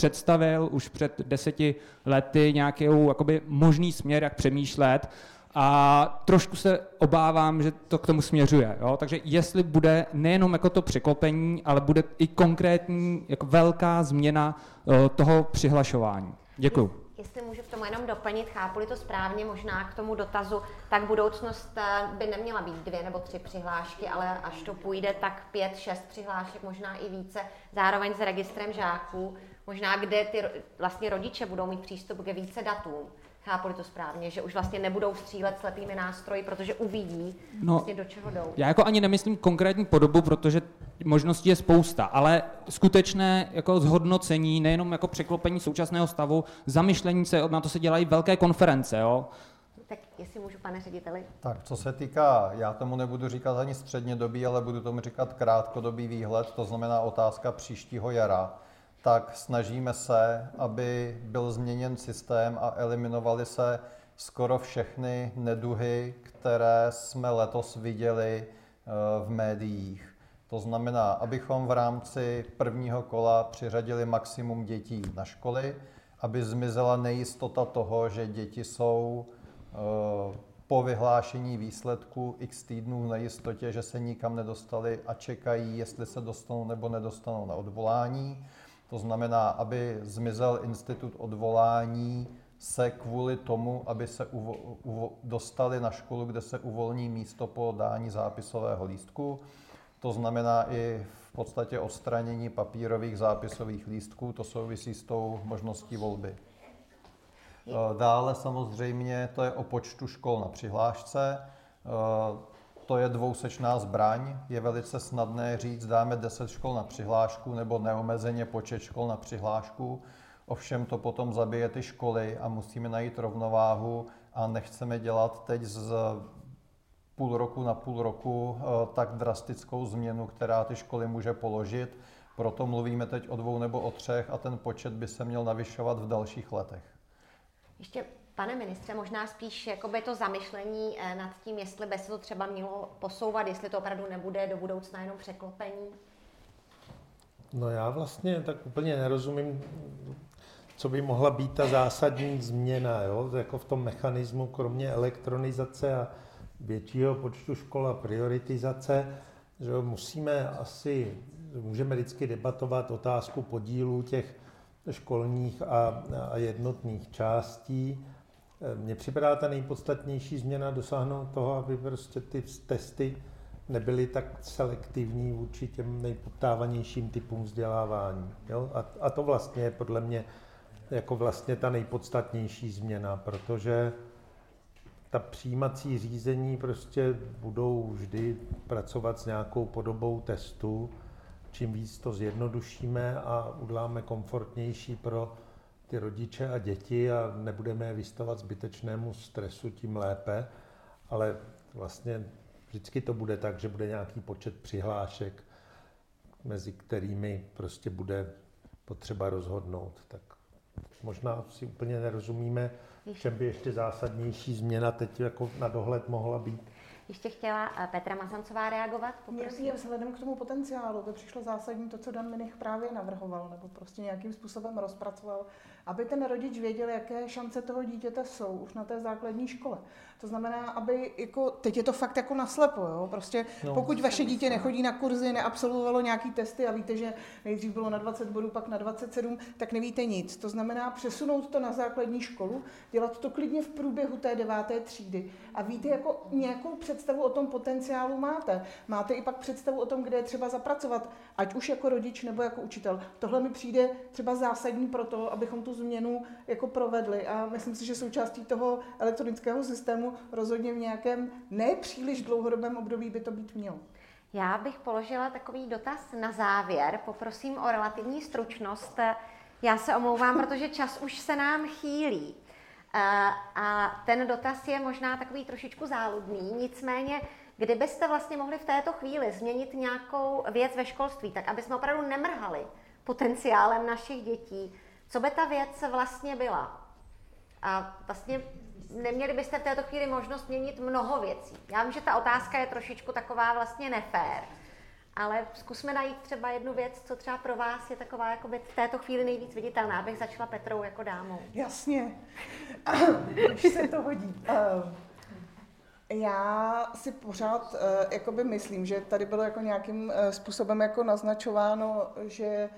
představil už před deseti lety nějaký jakoby možný směr, jak přemýšlet a trošku se obávám, že to k tomu směřuje. Jo? Takže jestli bude nejenom jako to překlopení, ale bude i konkrétní jako velká změna uh, toho přihlašování. Děkuji. Jestli můžu k tomu jenom doplnit, chápu to správně, možná k tomu dotazu, tak budoucnost eh, by neměla být dvě nebo tři přihlášky, ale až to půjde, tak pět, šest přihlášek, možná i více, zároveň s registrem žáků, možná kde ty vlastně rodiče budou mít přístup ke více datům chápu to správně, že už vlastně nebudou střílet slepými nástroji, protože uvidí, no, vlastně do čeho jdou. Já jako ani nemyslím konkrétní podobu, protože možností je spousta, ale skutečné jako zhodnocení, nejenom jako překlopení současného stavu, zamyšlení se, na to se dělají velké konference, jo? Tak jestli můžu, pane řediteli. Tak co se týká, já tomu nebudu říkat ani středně dobí, ale budu tomu říkat krátkodobý výhled, to znamená otázka příštího jara tak snažíme se, aby byl změněn systém a eliminovaly se skoro všechny neduhy, které jsme letos viděli eh, v médiích. To znamená, abychom v rámci prvního kola přiřadili maximum dětí na školy, aby zmizela nejistota toho, že děti jsou eh, po vyhlášení výsledku x týdnů v nejistotě, že se nikam nedostali a čekají, jestli se dostanou nebo nedostanou na odvolání. To znamená, aby zmizel institut odvolání se kvůli tomu, aby se uvo, uvo, dostali na školu, kde se uvolní místo po dání zápisového lístku. To znamená i v podstatě odstranění papírových zápisových lístků, to souvisí s tou možností volby. Dále samozřejmě to je o počtu škol na přihlášce to je dvousečná zbraň. Je velice snadné říct, dáme 10 škol na přihlášku nebo neomezeně počet škol na přihlášku. Ovšem to potom zabije ty školy a musíme najít rovnováhu a nechceme dělat teď z půl roku na půl roku eh, tak drastickou změnu, která ty školy může položit. Proto mluvíme teď o dvou nebo o třech a ten počet by se měl navyšovat v dalších letech. Ještě Pane ministře, možná spíš jakoby to zamyšlení eh, nad tím, jestli by se to třeba mělo posouvat, jestli to opravdu nebude do budoucna jenom překlopení? No já vlastně tak úplně nerozumím, co by mohla být ta zásadní změna, jo? jako v tom mechanismu, kromě elektronizace a většího počtu škol a prioritizace, že musíme asi, můžeme vždycky debatovat otázku podílu těch školních a, a jednotných částí, mně připadá ta nejpodstatnější změna dosáhnout toho, aby prostě ty testy nebyly tak selektivní vůči těm nejpoptávanějším typům vzdělávání. Jo? A, a to vlastně je podle mě jako vlastně ta nejpodstatnější změna, protože ta přijímací řízení prostě budou vždy pracovat s nějakou podobou testu. Čím víc to zjednodušíme a uděláme komfortnější pro ty rodiče a děti a nebudeme je vystavovat zbytečnému stresu, tím lépe, ale vlastně vždycky to bude tak, že bude nějaký počet přihlášek, mezi kterými prostě bude potřeba rozhodnout. Tak možná si úplně nerozumíme, v čem by ještě zásadnější změna teď jako na dohled mohla být. Ještě chtěla eh, Petra Mazancová reagovat? Poprosím. Mě vzhledem k tomu potenciálu, to přišlo zásadní to, co Dan Minich právě navrhoval, nebo prostě nějakým způsobem rozpracoval, aby ten rodič věděl, jaké šance toho dítěte jsou už na té základní škole. To znamená, aby jako, teď je to fakt jako naslepo, jo? prostě no, pokud vaše dítě nechodí na kurzy, neabsolvovalo nějaký testy a víte, že nejdřív bylo na 20 bodů, pak na 27, tak nevíte nic. To znamená přesunout to na základní školu, dělat to klidně v průběhu té deváté třídy a víte, jako nějakou představu o tom potenciálu máte. Máte i pak představu o tom, kde je třeba zapracovat, ať už jako rodič nebo jako učitel. Tohle mi přijde třeba zásadní pro to, abychom tu změnu jako provedli a myslím si, že součástí toho elektronického systému rozhodně v nějakém nepříliš dlouhodobém období by to být mělo. Já bych položila takový dotaz na závěr. Poprosím o relativní stručnost. Já se omlouvám, protože čas už se nám chýlí. Eh, a ten dotaz je možná takový trošičku záludný, nicméně kdybyste vlastně mohli v této chvíli změnit nějakou věc ve školství, tak aby jsme opravdu nemrhali potenciálem našich dětí, co by ta věc vlastně byla? A vlastně neměli byste v této chvíli možnost měnit mnoho věcí. Já vím, že ta otázka je trošičku taková vlastně nefér, ale zkusme najít třeba jednu věc, co třeba pro vás je taková jakoby v této chvíli nejvíc viditelná. Abych začala Petrou jako dámou. Jasně, už se to hodí. Uh, já si pořád uh, jakoby myslím, že tady bylo jako nějakým uh, způsobem jako naznačováno, že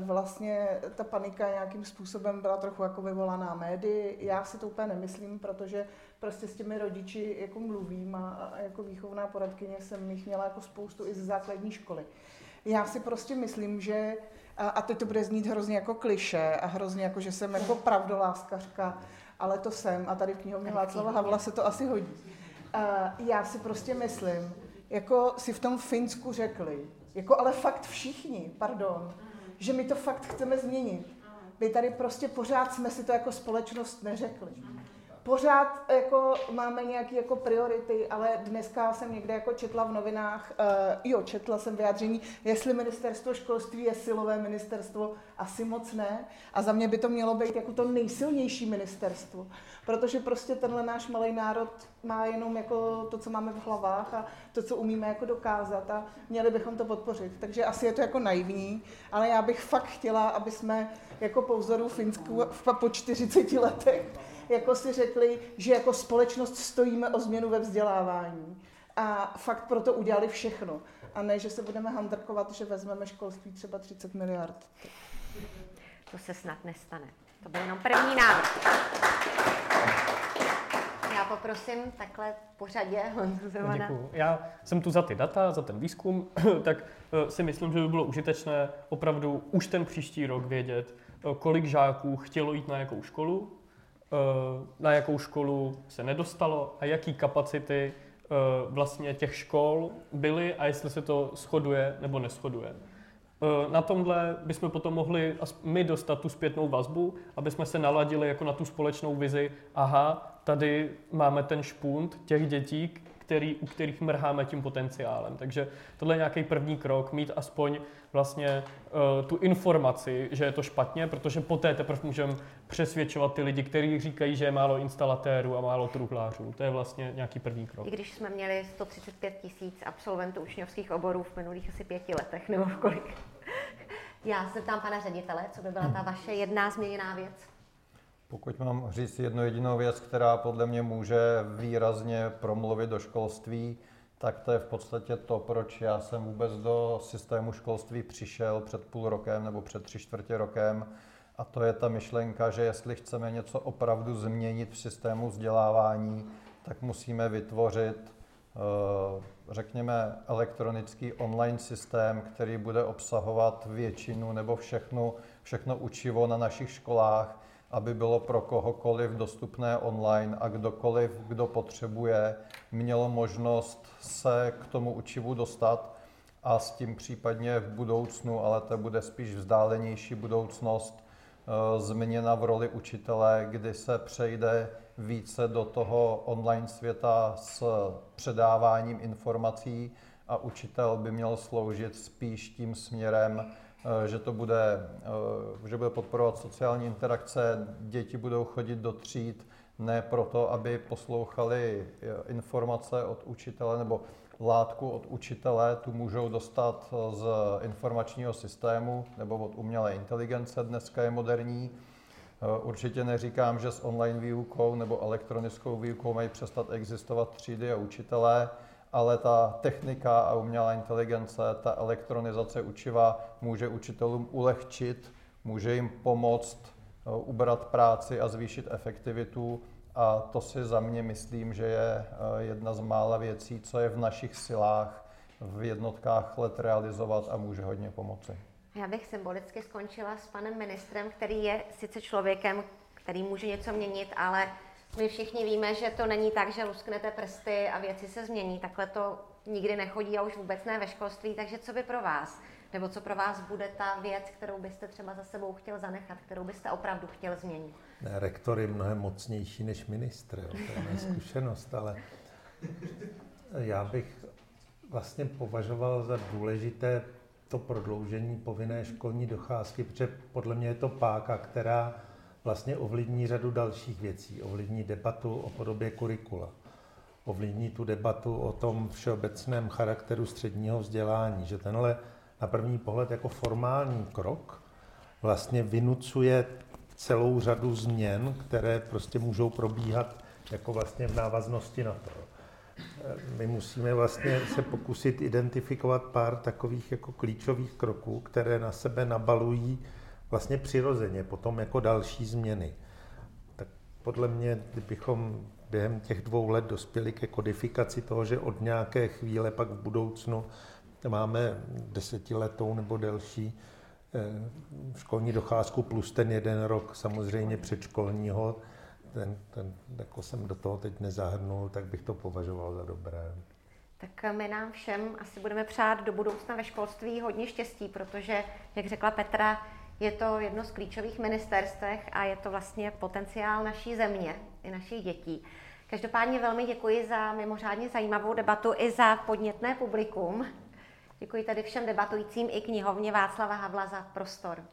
vlastně ta panika nějakým způsobem byla trochu jako vyvolaná médii. Já si to úplně nemyslím, protože prostě s těmi rodiči jako mluvím a, jako výchovná poradkyně jsem jich měla jako spoustu i z základní školy. Já si prostě myslím, že, a, a teď to bude znít hrozně jako kliše a hrozně jako, že jsem jako pravdoláskařka, ale to jsem a tady v knihovně Václava Havla se to asi hodí. A já si prostě myslím, jako si v tom Finsku řekli, jako ale fakt všichni, pardon, že my to fakt chceme změnit. My tady prostě pořád jsme si to jako společnost neřekli pořád jako máme nějaké jako priority, ale dneska jsem někde jako četla v novinách, uh, jo, četla jsem vyjádření, jestli ministerstvo školství je silové ministerstvo, asi moc ne. A za mě by to mělo být jako to nejsilnější ministerstvo, protože prostě tenhle náš malý národ má jenom jako to, co máme v hlavách a to, co umíme jako dokázat a měli bychom to podpořit. Takže asi je to jako naivní, ale já bych fakt chtěla, aby jsme jako po vzoru Finsku po 40 letech jako si řekli, že jako společnost stojíme o změnu ve vzdělávání. A fakt proto udělali všechno. A ne, že se budeme handrkovat, že vezmeme školství třeba 30 miliard. To se snad nestane. To byl jenom první návrh. Já poprosím takhle pořadě Děkuju. Já jsem tu za ty data, za ten výzkum, tak eh, si myslím, že by bylo užitečné opravdu už ten příští rok vědět, eh, kolik žáků chtělo jít na jakou školu, na jakou školu se nedostalo a jaký kapacity eh, vlastně těch škol byly a jestli se to shoduje nebo neschoduje. Eh, na tomhle bychom potom mohli my dostat tu zpětnou vazbu, aby jsme se naladili jako na tu společnou vizi, aha, tady máme ten špunt těch dětí, který, u kterých mrháme tím potenciálem. Takže tohle je nějaký první krok, mít aspoň vlastně uh, tu informaci, že je to špatně, protože poté teprve můžeme přesvědčovat ty lidi, kteří říkají, že je málo instalatérů a málo truhlářů. To je vlastně nějaký první krok. I když jsme měli 135 tisíc absolventů učňovských oborů v minulých asi pěti letech, nebo v kolik. Já se ptám pana ředitele, co by byla ta vaše jedna změněná věc? Pokud mám říct jednu jedinou věc, která podle mě může výrazně promluvit do školství, tak to je v podstatě to, proč já jsem vůbec do systému školství přišel před půl rokem nebo před tři čtvrtě rokem. A to je ta myšlenka, že jestli chceme něco opravdu změnit v systému vzdělávání, tak musíme vytvořit, eh, řekněme, elektronický online systém, který bude obsahovat většinu nebo všechno, všechno učivo na našich školách, aby bylo pro kohokoliv dostupné online a kdokoliv, kdo potřebuje, měl možnost se k tomu učivu dostat a s tím případně v budoucnu, ale to bude spíš vzdálenější budoucnost, eh, změna v roli učitele, kdy se přejde více do toho online světa s předáváním informací a učitel by měl sloužit spíš tím směrem, že to bude, eh, že bude podporovat sociální interakce, děti budou chodit do tříd, ne proto, aby poslouchali eh, informace od učitele nebo látku od učitele, tu můžou dostat z informačního systému nebo od umělé inteligence, dneska je moderní. Určitě neříkám, že s online výukou nebo elektronickou výukou mají přestat existovat třídy a učitelé, ale ta technika a umělá inteligence, ta elektronizace učiva může učitelům ulehčit, může jim pomoct eh, ubrat práci a zvýšit efektivitu a to si za mě myslím, že je eh, jedna z mála věcí, co je v našich silách v jednotkách let realizovat a může hodně pomoci. Já bych symbolicky skončila s panem ministrem, který je sice člověkem, který může něco měnit, ale my všichni víme, že to není tak, že lusknete prsty a věci se změní. Takhle to nikdy nechodí a už vůbec ne ve školství. Takže co by pro vás? Nebo co pro vás bude ta věc, kterou byste třeba za sebou chtěl zanechat, kterou byste opravdu chtěl změnit? Ne, rektor je mnohem mocnější než ministr, jo. to je zkušenost, ale já bych vlastně považoval za důležité to prodloužení povinné školní docházky, protože podle mě je to páka, která vlastně ovlivní řadu dalších věcí. Ovlivní debatu o podobě kurikula. ovlivní tu debatu o tom všeobecném charakteru středního vzdělání, že tenhle na první pohled jako formální krok vlastně vynucuje celou řadu změn, které prostě můžou probíhat jako vlastně v návaznosti na to. My musíme vlastně se pokusit identifikovat pár takových jako klíčových kroků, které na sebe nabalují vlastně přirozeně potom jako další změny. Tak podle mě, kdybychom během těch dvou let dospěli ke kodifikaci toho, že od nějaké chvíle pak v budoucnu máme desetiletou nebo delší eh, školní docházku plus ten jeden rok samozřejmě předškolního, ten, ten, jako jsem do toho teď nezahrnul, tak bych to považoval za dobré. Tak my nám všem asi budeme přát do budoucna ve školství hodně štěstí, protože, jak řekla Petra, je to jedno z klíčových ministerstvech a je to vlastně potenciál naší země i našich dětí. Každopádně velmi děkuji za mimořádně zajímavou debatu i za podnětné publikum. Děkuji tady všem debatujícím i knihovně Václava Havla za prostor.